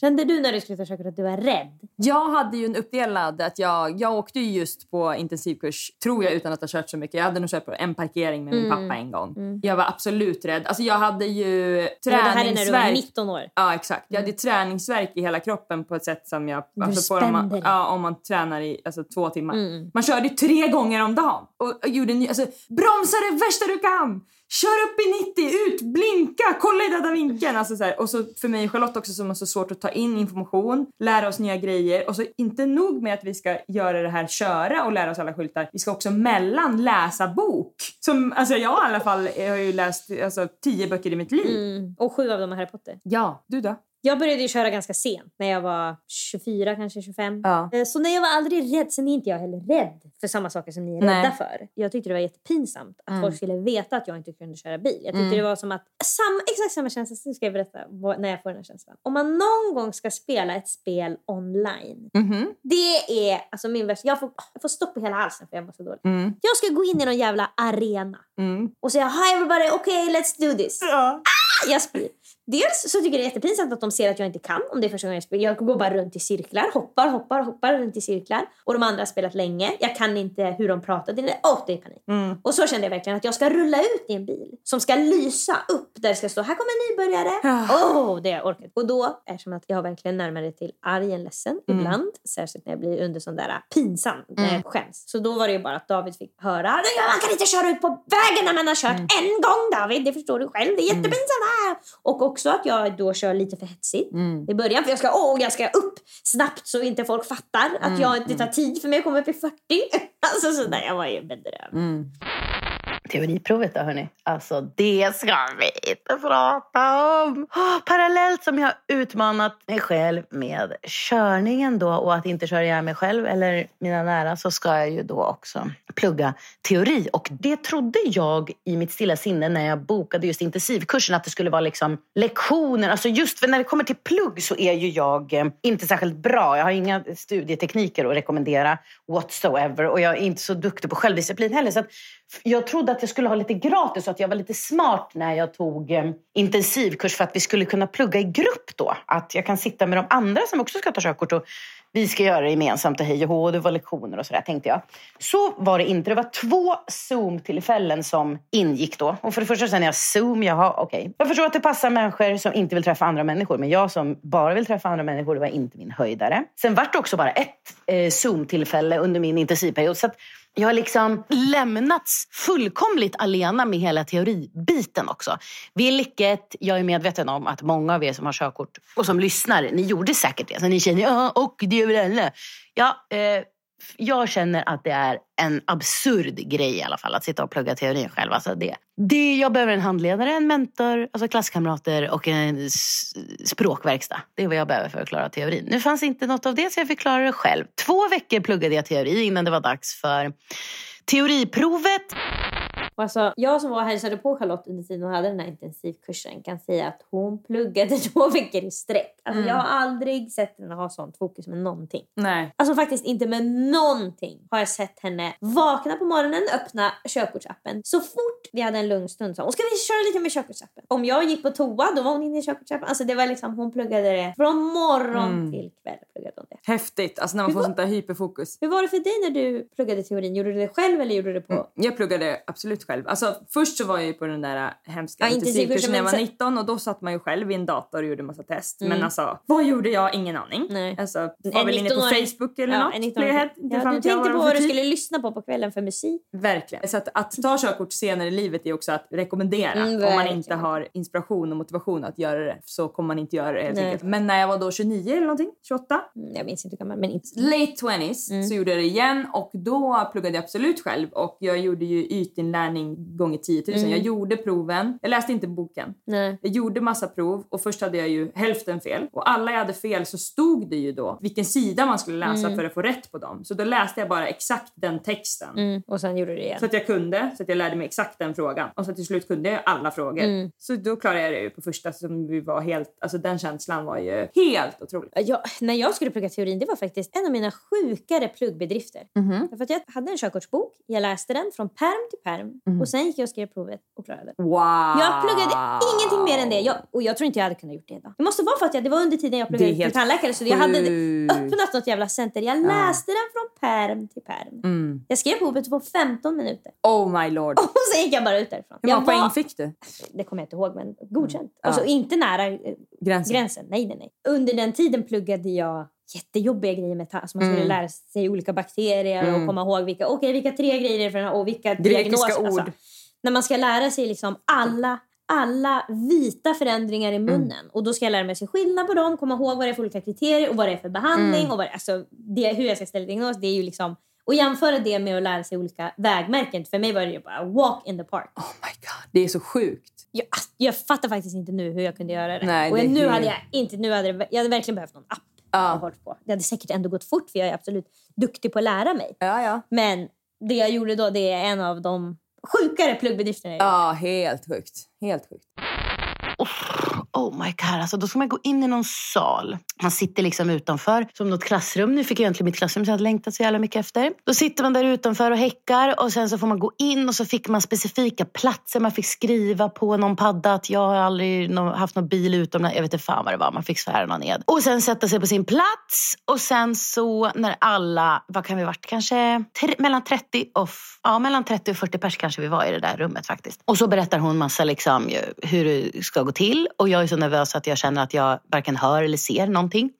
Kände du när du ta körkort att du var rädd? Jag hade ju en uppdelad... Att jag, jag åkte ju just på intensivkurs, tror jag, utan att ha kört så mycket. Jag hade nog kört på en parkering med min Mm. pappa en gång. Mm. Jag var absolut rädd. Alltså jag hade ju Det här är när du var träningsvärk. 19 år. Ja, exakt. Jag hade träningsvärk i hela kroppen på ett sätt som jag... Du Alltså på om, man, ja, om man tränar i alltså, två timmar. Mm. Man körde ju tre gånger om dagen. Och, och gjorde ny, alltså, bromsa det värsta du kan! Kör upp i 90, ut, blinka, kolla i döda vinkeln. Alltså, så här. Och så för mig och Charlotte också som har så svårt att ta in information, lära oss nya grejer. Och så inte nog med att vi ska göra det här köra och lära oss alla skyltar. Vi ska också mellan läsa bok. Som, alltså jag i alla fall jag har ju läst alltså, tio böcker i mitt liv. Mm. Och sju av dem är Harry Potter. Ja, du då? Jag började ju köra ganska sent, när jag var 24, kanske 25. Ja. Eh, Så nej, jag var aldrig rädd. Sen är inte jag heller rädd för samma saker som ni är Nej. rädda för. Jag tyckte det var jättepinsamt att Mm. folk skulle veta att jag inte kunde köra bil. Jag tyckte Mm. det var som att, sam, exakt samma känsla, så ska jag berätta när jag får den här känslan. Om man någon gång ska spela ett spel online. Mhm. Det är alltså min värsta, jag får, jag får stopp i hela halsen för jag mår så dåligt. Mm. Jag ska gå in i någon jävla arena Mm. och säga hi everybody, okay let's do this. Ja. Jag spyr. Dels så tycker jag det är jättepinsamt att de ser att jag inte kan om det är första gången jag spelar. Jag går bara runt i cirklar, hoppar, hoppar, hoppar runt i cirklar. Och de andra har spelat länge. Jag kan inte hur de pratar. Det är, oh, det är panik. Mm. Och så kände jag verkligen att jag ska rulla ut i en bil som ska lysa upp där det ska stå här kommer nybörjare. Ja. Åh, det har jag orkat. Och då, eftersom att jag har verkligen närmare till arg än ledsen Mm. ibland, särskilt när jag blir under sån där pinsam, när Mm. jag skäms. Så då var det ju bara att David fick höra "Nej, man kan inte köra ut på vägen när man har kört Mm. en gång David, det förstår du själv, det är jättepinsamt. Ah! Och också att jag då kör lite för hetsigt Mm. i början för jag ska, åh, jag ska upp snabbt så inte folk fattar att Mm, jag inte tar tid för mig att komma upp i 40. alltså sådär, jag var ju bedrövad. Teoriprovet då hörni. Alltså det ska vi inte prata om. Oh, parallellt som jag har utmanat mig själv med körningen då och att inte köra ihjäl mig själv eller mina nära så ska jag ju då också plugga teori. Och det trodde jag i mitt stilla sinne när jag bokade just intensivkursen att det skulle vara liksom lektioner. Alltså just för när det kommer till plugg så är ju jag eh, inte särskilt bra. Jag har inga studietekniker att rekommendera whatsoever och jag är inte så duktig på självdisciplin heller. Så att jag trodde att jag skulle ha lite gratis och att jag var lite smart när jag tog eh, intensivkurs för att vi skulle kunna plugga i grupp då. Att jag kan sitta med de andra som också ska ta körkort och vi ska göra det gemensamt och hej och hå och det var lektioner och sådär tänkte jag. Så var det inte. Det var två Zoom-tillfällen som ingick då. Och för det första sen jag Zoom, jaha okej. Jag förstår att det passar människor som inte vill träffa andra människor. Men jag som bara vill träffa andra människor, det var inte min höjdare. Sen vart det också bara ett eh, Zoom-tillfälle under min intensivperiod. Så att jag har liksom lämnats fullkomligt alena med hela teoribiten också. Vilket jag är medveten om att många av er som har körkort och som lyssnar, ni gjorde säkert det. Så ni känner, ja och det gör väl alla. Ja, eh, jag känner att det är en absurd grej i alla fall att sitta och plugga teorin själv. Alltså det, det, jag behöver en handledare, en mentor, alltså klasskamrater och en språkverkstad. Det är vad jag behöver för att klara teorin. Nu fanns inte något av det så jag fick klara det själv. Två veckor pluggade jag teori innan det var dags för teoriprovet. Och alltså, jag som var och hälsade på Charlotte under tiden hon hade den här intensivkursen kan säga att hon pluggade två veckor i sträck. Alltså, Jag har aldrig sett henne ha sånt fokus med någonting. Nej. Alltså faktiskt inte med någonting har jag sett henne vakna på morgonen, öppna körkortsappen. Så fort vi hade en lugn stund sa hon, ska vi köra lite med körkortsappen? Om jag gick på toa, då var hon inne i körkortsappen. Alltså det var liksom, hon pluggade det från morgon Mm. till kväll. Pluggade hon det. Häftigt. Alltså när man Hur får var- sånt där hyperfokus. Hur var det för dig när du pluggade teorin? Gjorde du det själv eller gjorde du det på... Jag pluggade absolut själv. Alltså, först så var jag ju på den där hemska Ja, intensivkursen när jag var men 19 och då satt man ju själv vid en dator och gjorde massa test. Mm. Men alltså, vad gjorde jag? Ingen aning. Nej. Alltså, En var väl inne på 19-åring Facebook eller Ja, något. en 19-åring. Playhead. Inte Ja, du jag tänkte på vad du typ. skulle lyssna på på kvällen för musik. Verkligen. Så att, att ta körkort senare i livet är också att rekommendera. Mm, Om man inte har inspiration och motivation att göra det så kommer man inte göra det helt enkelt. Men när jag var då 29 eller någonting, 28, Mm, Jag minns inte hur gammal, men inte... late 20s Mm. så gjorde jag det igen och då pluggade jag absolut själv och jag gjorde ju ytinlärning gånger 10 000. Mm. Jag gjorde proven, jag läste inte boken. Nej. Jag gjorde massa prov och först hade jag ju hälften fel och alla jag hade fel så stod det ju då vilken sida man skulle läsa Mm. för att få rätt på dem. Så då läste jag bara exakt den texten. Mm. Och sen gjorde du det igen. Så att jag kunde, så att jag lärde mig exakt den frågan. Och så till slut kunde jag alla frågor. Mm. Så då klarade jag det ju på första som vi var helt, alltså den känslan var ju helt otrolig. Jag, när jag skulle plugga teorin, det var faktiskt en av mina sjukare pluggbedrifter. Mhm. Därför att jag hade en körkortsbok, jag läste den från perm till perm Mhm. och sen gick jag och skrev provet och klarade. Wow! Jag pluggade ingenting mer än det. Jag, och jag tror inte jag hade kunnat gjort det idag. Det måste vara för att jag, det var under tiden jag Det pluggade till tandläkare så jag hade öppnat något jävla center. Jag läste den från perm till perm. Mm. Jag skrev provet på 15 minuter Oh my lord. och sen gick jag bara ut därifrån. Hur många poäng fick du? Det kommer jag inte ihåg, men godkänt. Ja. Alltså inte nära eh, Gränsen? gränsen. Nej, nej, nej. Under den tiden pluggade jag jättejobbiga grejer med alltså man skulle Mm. lära sig olika bakterier Mm. och komma ihåg vilka, okej, vilka tre grejer är det för den här och vilka Grekiska diagnoser. Alltså, ord. när man ska lära sig liksom alla, alla vita förändringar i Mm. munnen. Och då ska jag lära mig se skillnad på dem, komma ihåg vad det är för olika kriterier och vad det är för behandling. Mm. Och vad det, alltså, det, hur jag ska ställa diagnos. Det är ju liksom, och jämföra det med att lära sig olika vägmärken. För mig var det ju bara walk in the park. Oh my god. Det är så sjukt. Jag, jag fattar faktiskt inte nu hur jag kunde göra det. Nej, och det är nu hade jag inte, nu hade det, jag hade verkligen behövt någon app. Ja. hållit på. Det hade säkert ändå gått fort för jag är absolut duktig på att lära mig. Ja, ja. Men det jag gjorde då det är en av de sjukare pluggbedrifterna jag gjort. Ja, helt sjukt. Helt sjukt. Oh my god, alltså då ska man gå in i någon sal. Man sitter liksom utanför, som något klassrum. Nu fick jag egentligen mitt klassrum som jag hade längtat så jävla mycket efter. Då sitter man där utanför och häckar och sen så får man gå in och så fick man specifika platser. Man fick skriva på någon padda att jag har aldrig haft någon bil utomlands. Jag vet inte fan vad det var. Man fick svära någon ed. Och sen sätta sig på sin plats och sen så när alla, vad kan vi varit, kanske tre, mellan 30 och, ja, mellan 30 och 40 pers kanske vi var i det där rummet faktiskt. Och så berättar hon massa liksom ju hur det ska gå till och jag jag är så nervös att jag känner att jag varken hör eller ser någonting.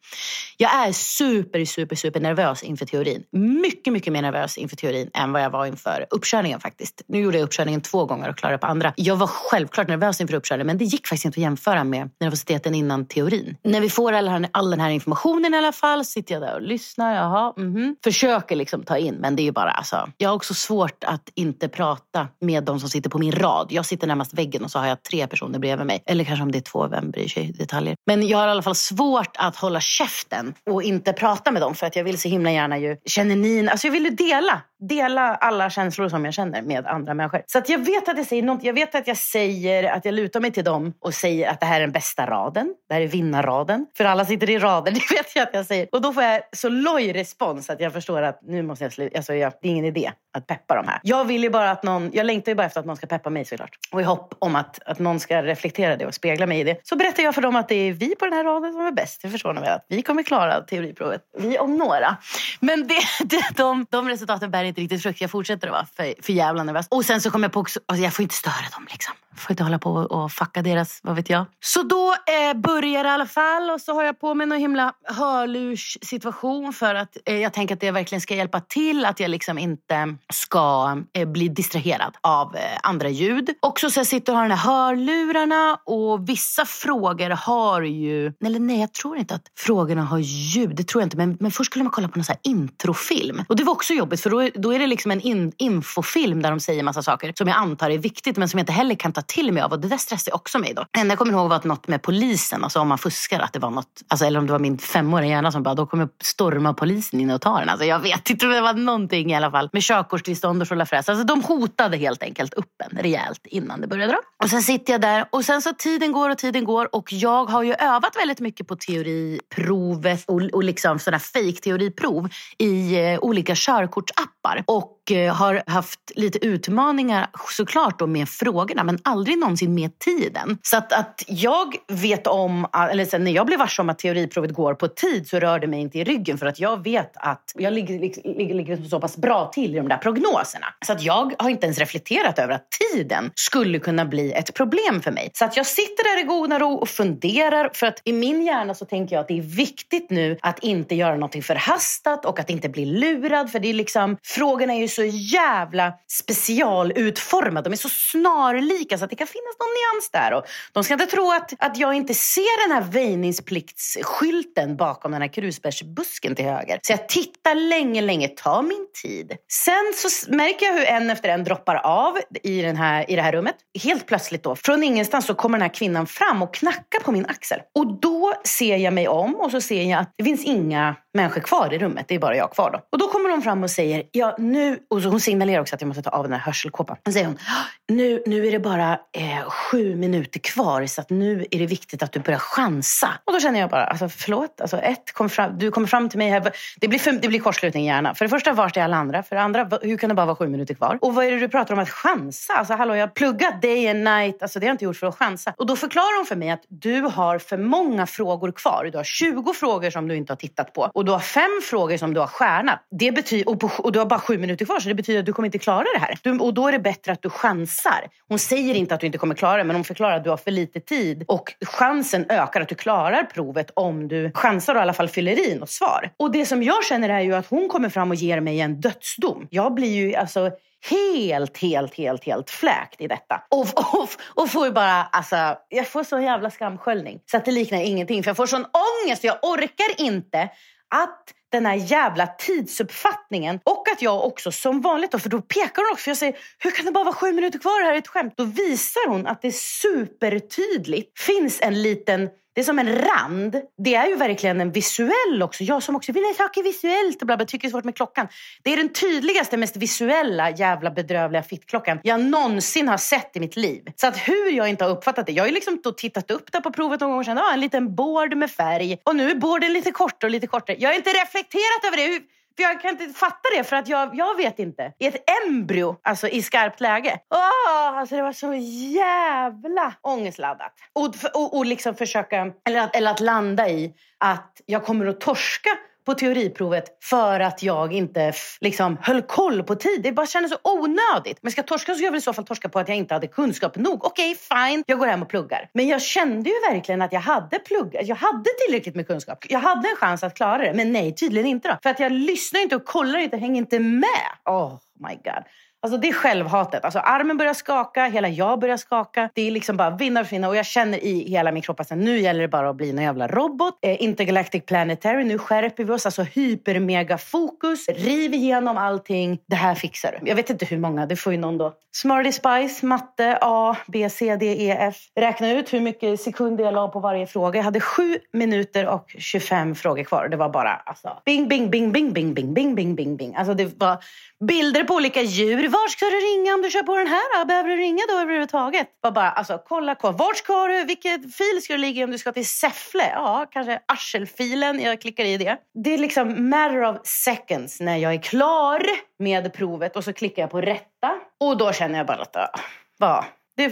Jag är super, super, super nervös inför teorin. Mycket, mycket mer nervös inför teorin än vad jag var inför uppkörningen faktiskt. Nu gjorde jag uppkörningen två gånger och klarade på andra. Jag var självklart nervös inför uppkörningen men det gick faktiskt inte att jämföra med nervositeten innan teorin. När vi får all, här- all den här informationen i alla fall sitter jag där och lyssnar. Jaha, mhm. Försöker liksom ta in men det är ju bara alltså. Jag har också svårt att inte prata med de som sitter på min rad. Jag sitter närmast väggen och så har jag tre personer bredvid mig. Eller kanske om det är två, vem bryr sig? Detaljer. Men jag har i alla fall svårt att hålla käften och inte prata med dem för att jag vill så himla gärna ju känner ni, alltså jag vill ju dela, dela alla känslor som jag känner med andra människor. Så att jag vet att jag säger något, jag vet att jag säger att jag lutar mig till dem och säger att det här är den bästa raden, det här är vinnarraden. För alla sitter i rader, det vet jag att jag säger. Och då får jag så loj respons att jag förstår att nu måste jag sluta, alltså jag, det är ingen idé att peppa de här. Jag vill ju bara att någon, jag längtar ju bara efter att någon ska peppa mig såklart. Och i hopp om att, att någon ska reflektera det och spegla mig i det. Så berättar jag för dem att det är vi på den här raden som är bäst. Det förstår ni väl? Att vi kommer klara teoriprovet. Vi om några. Men det, det, de, de resultaten bär inte riktigt frukt. Jag fortsätter att vara för, för jävla nervös. Och sen så kommer jag på också, alltså jag får inte störa dem liksom. Får inte hålla på och, fucka deras, vad vet jag. Så då eh, börjar det i alla fall och så har jag på mig någon himla hörlurssituation för att eh, jag tänker att det verkligen ska hjälpa till att jag liksom inte ska eh, bli distraherad av eh, andra ljud. Också så jag sitter och har de här hörlurarna och vissa frågor har ju, eller nej jag tror inte att frågorna har ljud, det tror jag inte. Men, men först skulle man kolla på någon så här introfilm. Och det var också jobbigt för då, är- då är det liksom en in, infofilm där de säger massa saker som jag antar är viktigt men som jag inte heller kan ta ta till mig av och det där stressade också mig då. Det enda jag kommer ihåg var att något med polisen, alltså om man fuskar, att det var något, alltså, eller om det var min femåriga hjärna som bara, då kommer storma polisen in och ta den. Alltså jag vet inte, det var någonting i alla fall med körkortstillstånd och tjolafräs. Alltså de hotade helt enkelt upp en rejält innan det började dra. Och sen sitter jag där och sen så tiden går och tiden går och jag har ju övat väldigt mycket på teoriprovet och, och liksom sådana fejkteoriprov i eh, olika körkortsappar. Och eh, har haft lite utmaningar såklart då med frågorna men aldrig någonsin med tiden. Så att, att jag vet om, eller sen när jag blev varse om att teoriprovet går på tid så rör det mig inte i ryggen för att jag vet att jag ligger, ligger, ligger så pass bra till i de där prognoserna. Så att jag har inte ens reflekterat över att tiden skulle kunna bli ett problem för mig. Så att jag sitter där i goda ro och funderar för att i min hjärna så tänker jag att det är viktigt nu att inte göra någonting förhastat och att inte bli lurad för det är liksom, frågorna är ju så jävla specialutformade. De är så snarlika så att det kan finnas någon nyans där. Och de ska inte tro att, att jag inte ser den här väjningspliktsskylten bakom den här krusbärsbusken till höger. Så jag tittar länge, länge, tar min tid. Sen så märker jag hur en efter en droppar av i, den här, i det här rummet. Helt plötsligt då, från ingenstans så kommer den här kvinnan fram och knackar på min axel. Och då ser jag mig om och så ser jag att det finns inga människor kvar i rummet. Det är bara jag kvar då. Och då kommer hon fram och säger, ja nu, och hon signalerar också att jag måste ta av den här hörselkåpan. Då säger hon, ah, nu, nu är det bara eh, sju minuter kvar så att nu är det viktigt att du börjar chansa. Och då känner jag bara, alltså förlåt, alltså ett, kom fram, du kommer fram till mig här. Det blir, för, det blir kortslutning i hjärnan. För det första, vart är alla andra? För det andra, hur kan det bara vara sju minuter kvar? Och vad är det du pratar om att chansa? Alltså hallå, jag har pluggat day and night. Alltså det har jag inte gjort för att chansa. Och då förklarar hon för mig att du har för många frågor kvar. Du har 20 frågor som du inte har tittat på. Och du har fem frågor som du har stjärnat. Det betyder, och, på, och du har bara sju minuter kvar så det betyder att du kommer inte klara det här. Du, och då är det bättre att du chansar. Hon säger inte att du inte kommer klara det men hon förklarar att du har för lite tid. Och chansen ökar att du klarar provet om du chansar och i alla fall fyller i något svar. Och det som jag känner är ju att hon kommer fram och ger mig en dödsdom. Jag blir ju alltså helt, helt, helt, helt fläkt i detta. Och, och, och får ju bara, alltså, jag får sån jävla skamsköljning så att det liknar ingenting. För jag får sån ångest, jag orkar inte att den här jävla tidsuppfattningen och att jag också som vanligt då, för då pekar hon också, för jag säger hur kan det bara vara sju minuter kvar, det här är ett skämt. Då visar hon att det supertydligt finns en liten det är som en rand. Det är ju verkligen en visuell också. Jag som också vill ha saker visuellt och bla bla, tycker det är svårt med klockan. Det är den tydligaste, mest visuella jävla bedrövliga fittklockan jag någonsin har sett i mitt liv. Så att hur jag inte har uppfattat det. Jag har ju liksom då tittat upp där på provet någon gång och känt ah, en liten board med färg. Och nu är boarden lite kortare och lite kortare. Jag är inte reflekterat över det. Hur, För jag kan inte fatta det för att jag, jag vet inte. I ett embryo, alltså i skarpt läge. Oh, alltså det var så jävla ångestladdat. Och, och, och liksom försöka, eller att, eller att landa i att jag kommer att torska på teoriprovet för att jag inte liksom höll koll på tid. Det bara kändes så onödigt. Men ska jag torska så ska jag väl i så fall torska på att jag inte hade kunskap nog. Okej, okay, fine. Jag går hem och pluggar. Men jag kände ju verkligen att jag hade pluggat. Jag hade tillräckligt med kunskap. Jag hade en chans att klara det. Men nej, tydligen inte då. För att jag lyssnar inte och kollar inte, hänger inte med. Oh my god. Alltså det är självhatet. Alltså armen börjar skaka, hela jag börjar skaka. Det är liksom bara vinna och försvinna. Och jag känner i hela min kropp att nu gäller det bara att bli en jävla robot. Eh, Intergalactic Planetary, nu skärper vi oss. Alltså hypermega fokus. Riv igenom allting. Det här fixar du. Jag vet inte hur många, det får ju någon då. Smarty Spice, matte, A, B, C, D, E, F. Räkna ut hur mycket sekunder jag la på varje fråga. Jag hade sju minuter och 25 frågor kvar. Det var bara alltså, bing, bing, bing, bing, bing, bing, bing, bing, bing, bing. Alltså det var bilder på olika djur var ska du ringa om du kör på den här? Behöver du ringa då överhuvudtaget? Bara, bara alltså, kolla, kolla. Vart ska du? Vilket fil ska du ligga i om du ska till Säffle? Ja, kanske arselfilen. Jag klickar i det. Det är liksom matter of seconds när jag är klar med provet och så klickar jag på rätta. Och då känner jag bara att, ah, vad?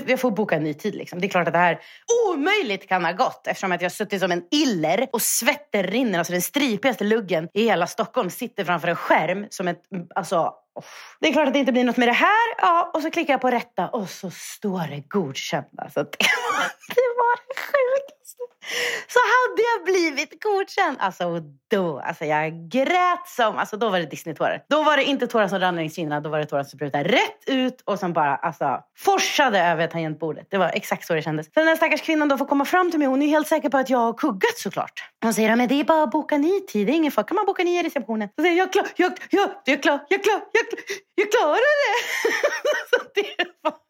jag får boka en ny tid. Liksom. Det är klart att det här omöjligt kan ha gått eftersom att jag suttit som en iller och svetten rinner. Alltså den stripigaste luggen i hela Stockholm sitter framför en skärm som ett... Alltså, det är klart att det inte blir något med det här. Ja, och så klickar jag på rätta och så står det godkända. Så det, det var det sjukaste. så hade jag blivit godkänd. Alltså då, alltså jag grät som, alltså då var det Disney-tårar. Då var det inte tårar som rann längs kinderna, då var det tårar som sprutade rätt ut och som bara alltså forsade över tangentbordet. Det var exakt så det kändes. Sen den här stackars kvinnan då får komma fram till mig, hon är helt säker på att jag har kuggat såklart. Hon säger, men det är bara att boka ny tid, det är ingen fara, kan man boka ny i receptionen? Så säger jag, klar, jag, jag, jag, jag, klar, jag, klar, jag, jag klarar det! så det var...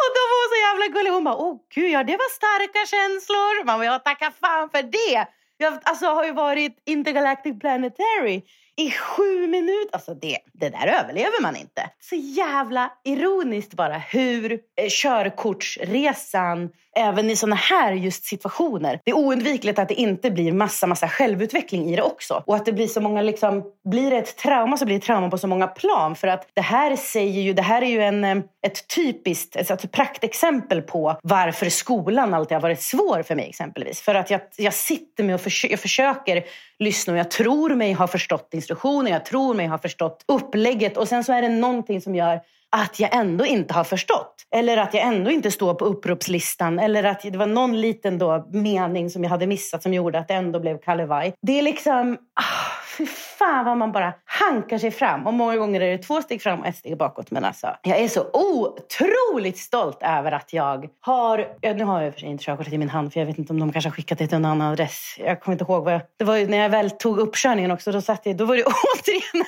Och då var hon så jävla gullig. Hon bara, åh gud, ja det var starka känslor. Man bara, jag tackar fan för det. Jag alltså, har ju varit Intergalactic Planetary i sju minuter. Alltså det, det där överlever man inte. Så jävla ironiskt bara hur eh, körkortsresan, även i såna här just situationer. Det är oundvikligt att det inte blir massa, massa självutveckling i det också. Och att det blir så många, liksom, blir det ett trauma så blir det trauma på så många plan. För att det här säger ju, det här är ju en, eh, ett typiskt, ett, ett praktexempel på varför skolan alltid har varit svår för mig exempelvis. För att jag, jag sitter med och förs jag försöker lyssna och jag tror mig ha förstått instruktioner, jag tror mig ha förstått upplägget och sen så är det någonting som gör att jag ändå inte har förstått. Eller att jag ändå inte står på uppropslistan. Eller att det var någon liten då mening som jag hade missat som gjorde att det ändå blev Kalevaj. Det är liksom... Ah, fy fan vad man bara hankar sig fram. Och många gånger är det två steg fram och ett steg bakåt. Men alltså, jag är så otroligt stolt över att jag har... Ja, nu har jag för sig inte körkortet i min hand för jag vet inte om de kanske har skickat det till en annan adress. Jag kommer inte ihåg vad jag... Det var ju när jag väl tog uppkörningen också. Då, satt jag, då var det återigen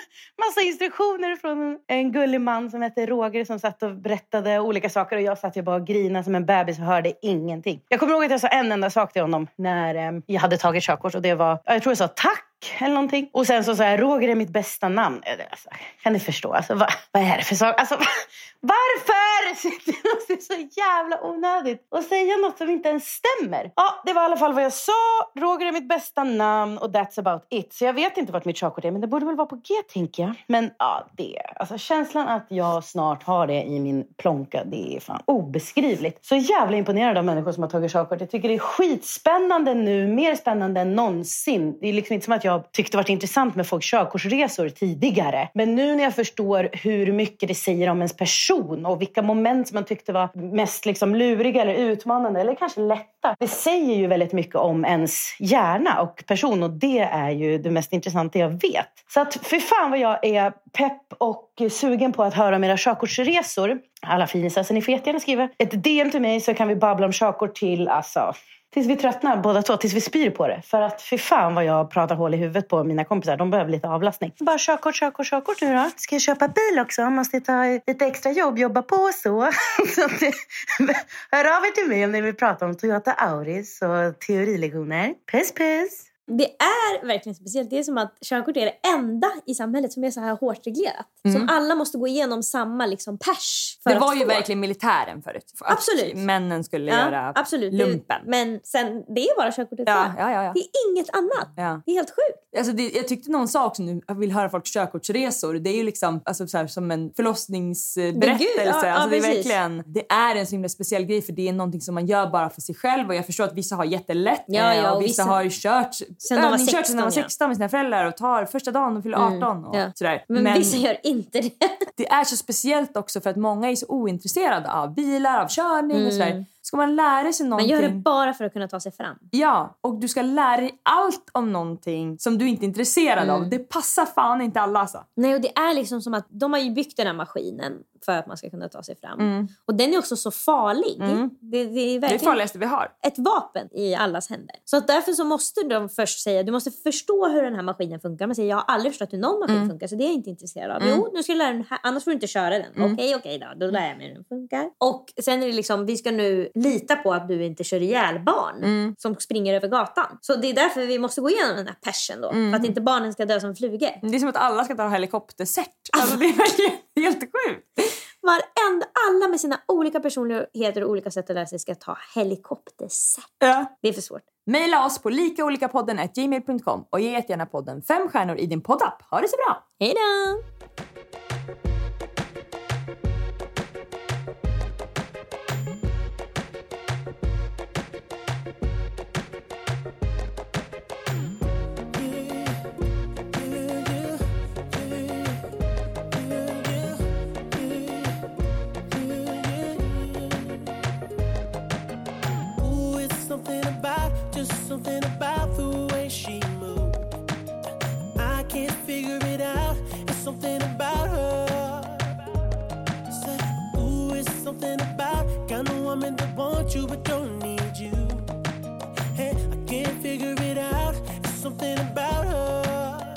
massa instruktioner från en gullig man som hette Roger som satt och berättade olika saker. Och jag satt ju bara och grinade som en bebis och hörde ingenting. Jag kommer ihåg att jag sa en enda sak till honom när eh, jag hade tagit körkort. Och det var, jag tror jag sa tack eller någonting. Och sen så sa jag, Roger är mitt bästa namn. Alltså, kan ni förstå? Alltså, vad, vad är det för sak? Alltså, varför? Det är så jävla onödigt att säga något som inte ens stämmer. Ja, det var i alla fall vad jag sa. Roger är mitt bästa namn och that's about it. Så jag vet inte vart mitt körkort är, men det borde väl vara på G tänker jag. Men ja, det. Alltså känslan att jag snart har det i min plånka, det är fan obeskrivligt. Så jävla imponerad av människor som har tagit körkort. Jag tycker det är skitspännande nu, mer spännande än någonsin. Det är liksom inte som att jag jag tyckte det varit intressant med folks körkortsresor tidigare. Men nu när jag förstår hur mycket det säger om ens person och vilka moment som man tyckte var mest liksom luriga eller utmanande eller kanske lätta. Det säger ju väldigt mycket om ens hjärna och person och det är ju det mest intressanta jag vet. Så att för fan vad jag är pepp och sugen på att höra om era körkortsresor. Alla finisar, så ni får jättegärna skriva ett DM till mig så kan vi babbla om körkort till alltså Tills vi tröttnar båda två, tills vi spyr på det. För att fy fan vad jag pratar hål i huvudet på mina kompisar. De behöver lite avlastning. Bara körkort, körkort, körkort nu då. Ska jag köpa bil också? Måste ta lite extra jobb, jobba på så. så det, hör av er till mig om ni vill prata om Toyota Auris och teorilektioner. Puss puss! Det är verkligen speciellt. Det är som att körkort är det enda i samhället som är så här hårt reglerat. Mm. Som alla måste gå igenom samma liksom pers för Det var ju få. verkligen militären förut. Att Absolut. Männen skulle Ja, göra absolut. lumpen. Det, men sen, det är bara körkortet Ja, ja, ja, ja. Det är inget annat. Det är helt sjukt. Alltså det, jag tyckte någon sa också nu, jag vill höra folks körkortsresor. Det är ju liksom alltså så här, som en förlossningsberättelse. Det är gud, alltså det, är verkligen, det är en så himla speciell grej för det är någonting som man gör bara för sig själv. Och jag förstår att vissa har jättelätt Ja, eh, ja, och och vissa, vissa- har ju kört, Sen de var övningskört 16, sen de var ja. 16 med sina föräldrar och tar första dagen de fyller 18 och ja. sådär. Men, vissa gör inte det. det är så speciellt också för att många är så ointresserade av bilar, av körning och sådär. Ska man lära sig Man någonting... gör det bara för att kunna ta sig fram. Ja, och du ska lära dig allt om någonting som du inte är intresserad Mm. av. Det passar fan inte alla alltså. Nej, och det är liksom som att de har ju byggt den här maskinen för att man ska kunna ta sig fram. Mm. Och den är också så farlig. Mm. Det, det är är det verkligen farligaste vi har. ett vapen i allas händer. Så att därför så måste de först säga, du måste förstå hur den här maskinen funkar. Man säger, jag har aldrig förstått hur någon maskin funkar så det är jag inte intresserad av. Mm. Jo, nu ska du lära den här, annars får du inte köra den. Mm. Okej, okej då, då lär jag mig hur den funkar. Och sen är det liksom, vi ska nu lita på att du inte kör ihjäl barn Mm. som springer över gatan. Så det är därför vi måste gå igenom den här persen då. Mm. För att inte barnen ska dö som flugor. Det är som att alla ska ta helikoptercert. Alltså, det är helt sjukt. Varenda, alla med sina olika personligheter och olika sätt att lära sig ska ta helikoptersätt. Ja. Det är för svårt. Maila oss på likaolikapodden gmail.com och ge jättegärna podden fem stjärnor i din poddapp. Ha det så bra! Hej då! But don't need you. Hey, I can't figure it out. It's something about her.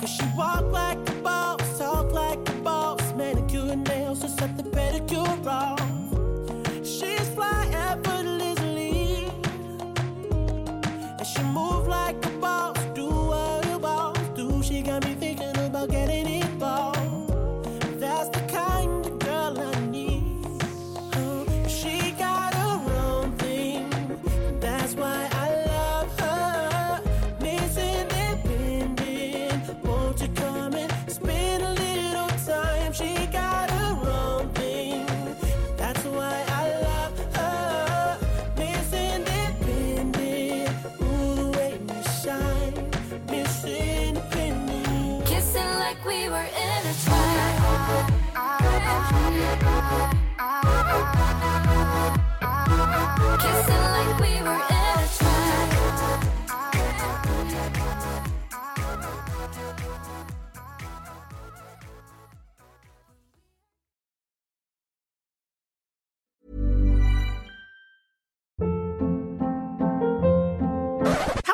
Cause she walk like a boss, talk like a boss, manicure and nails, just set the pedicure off.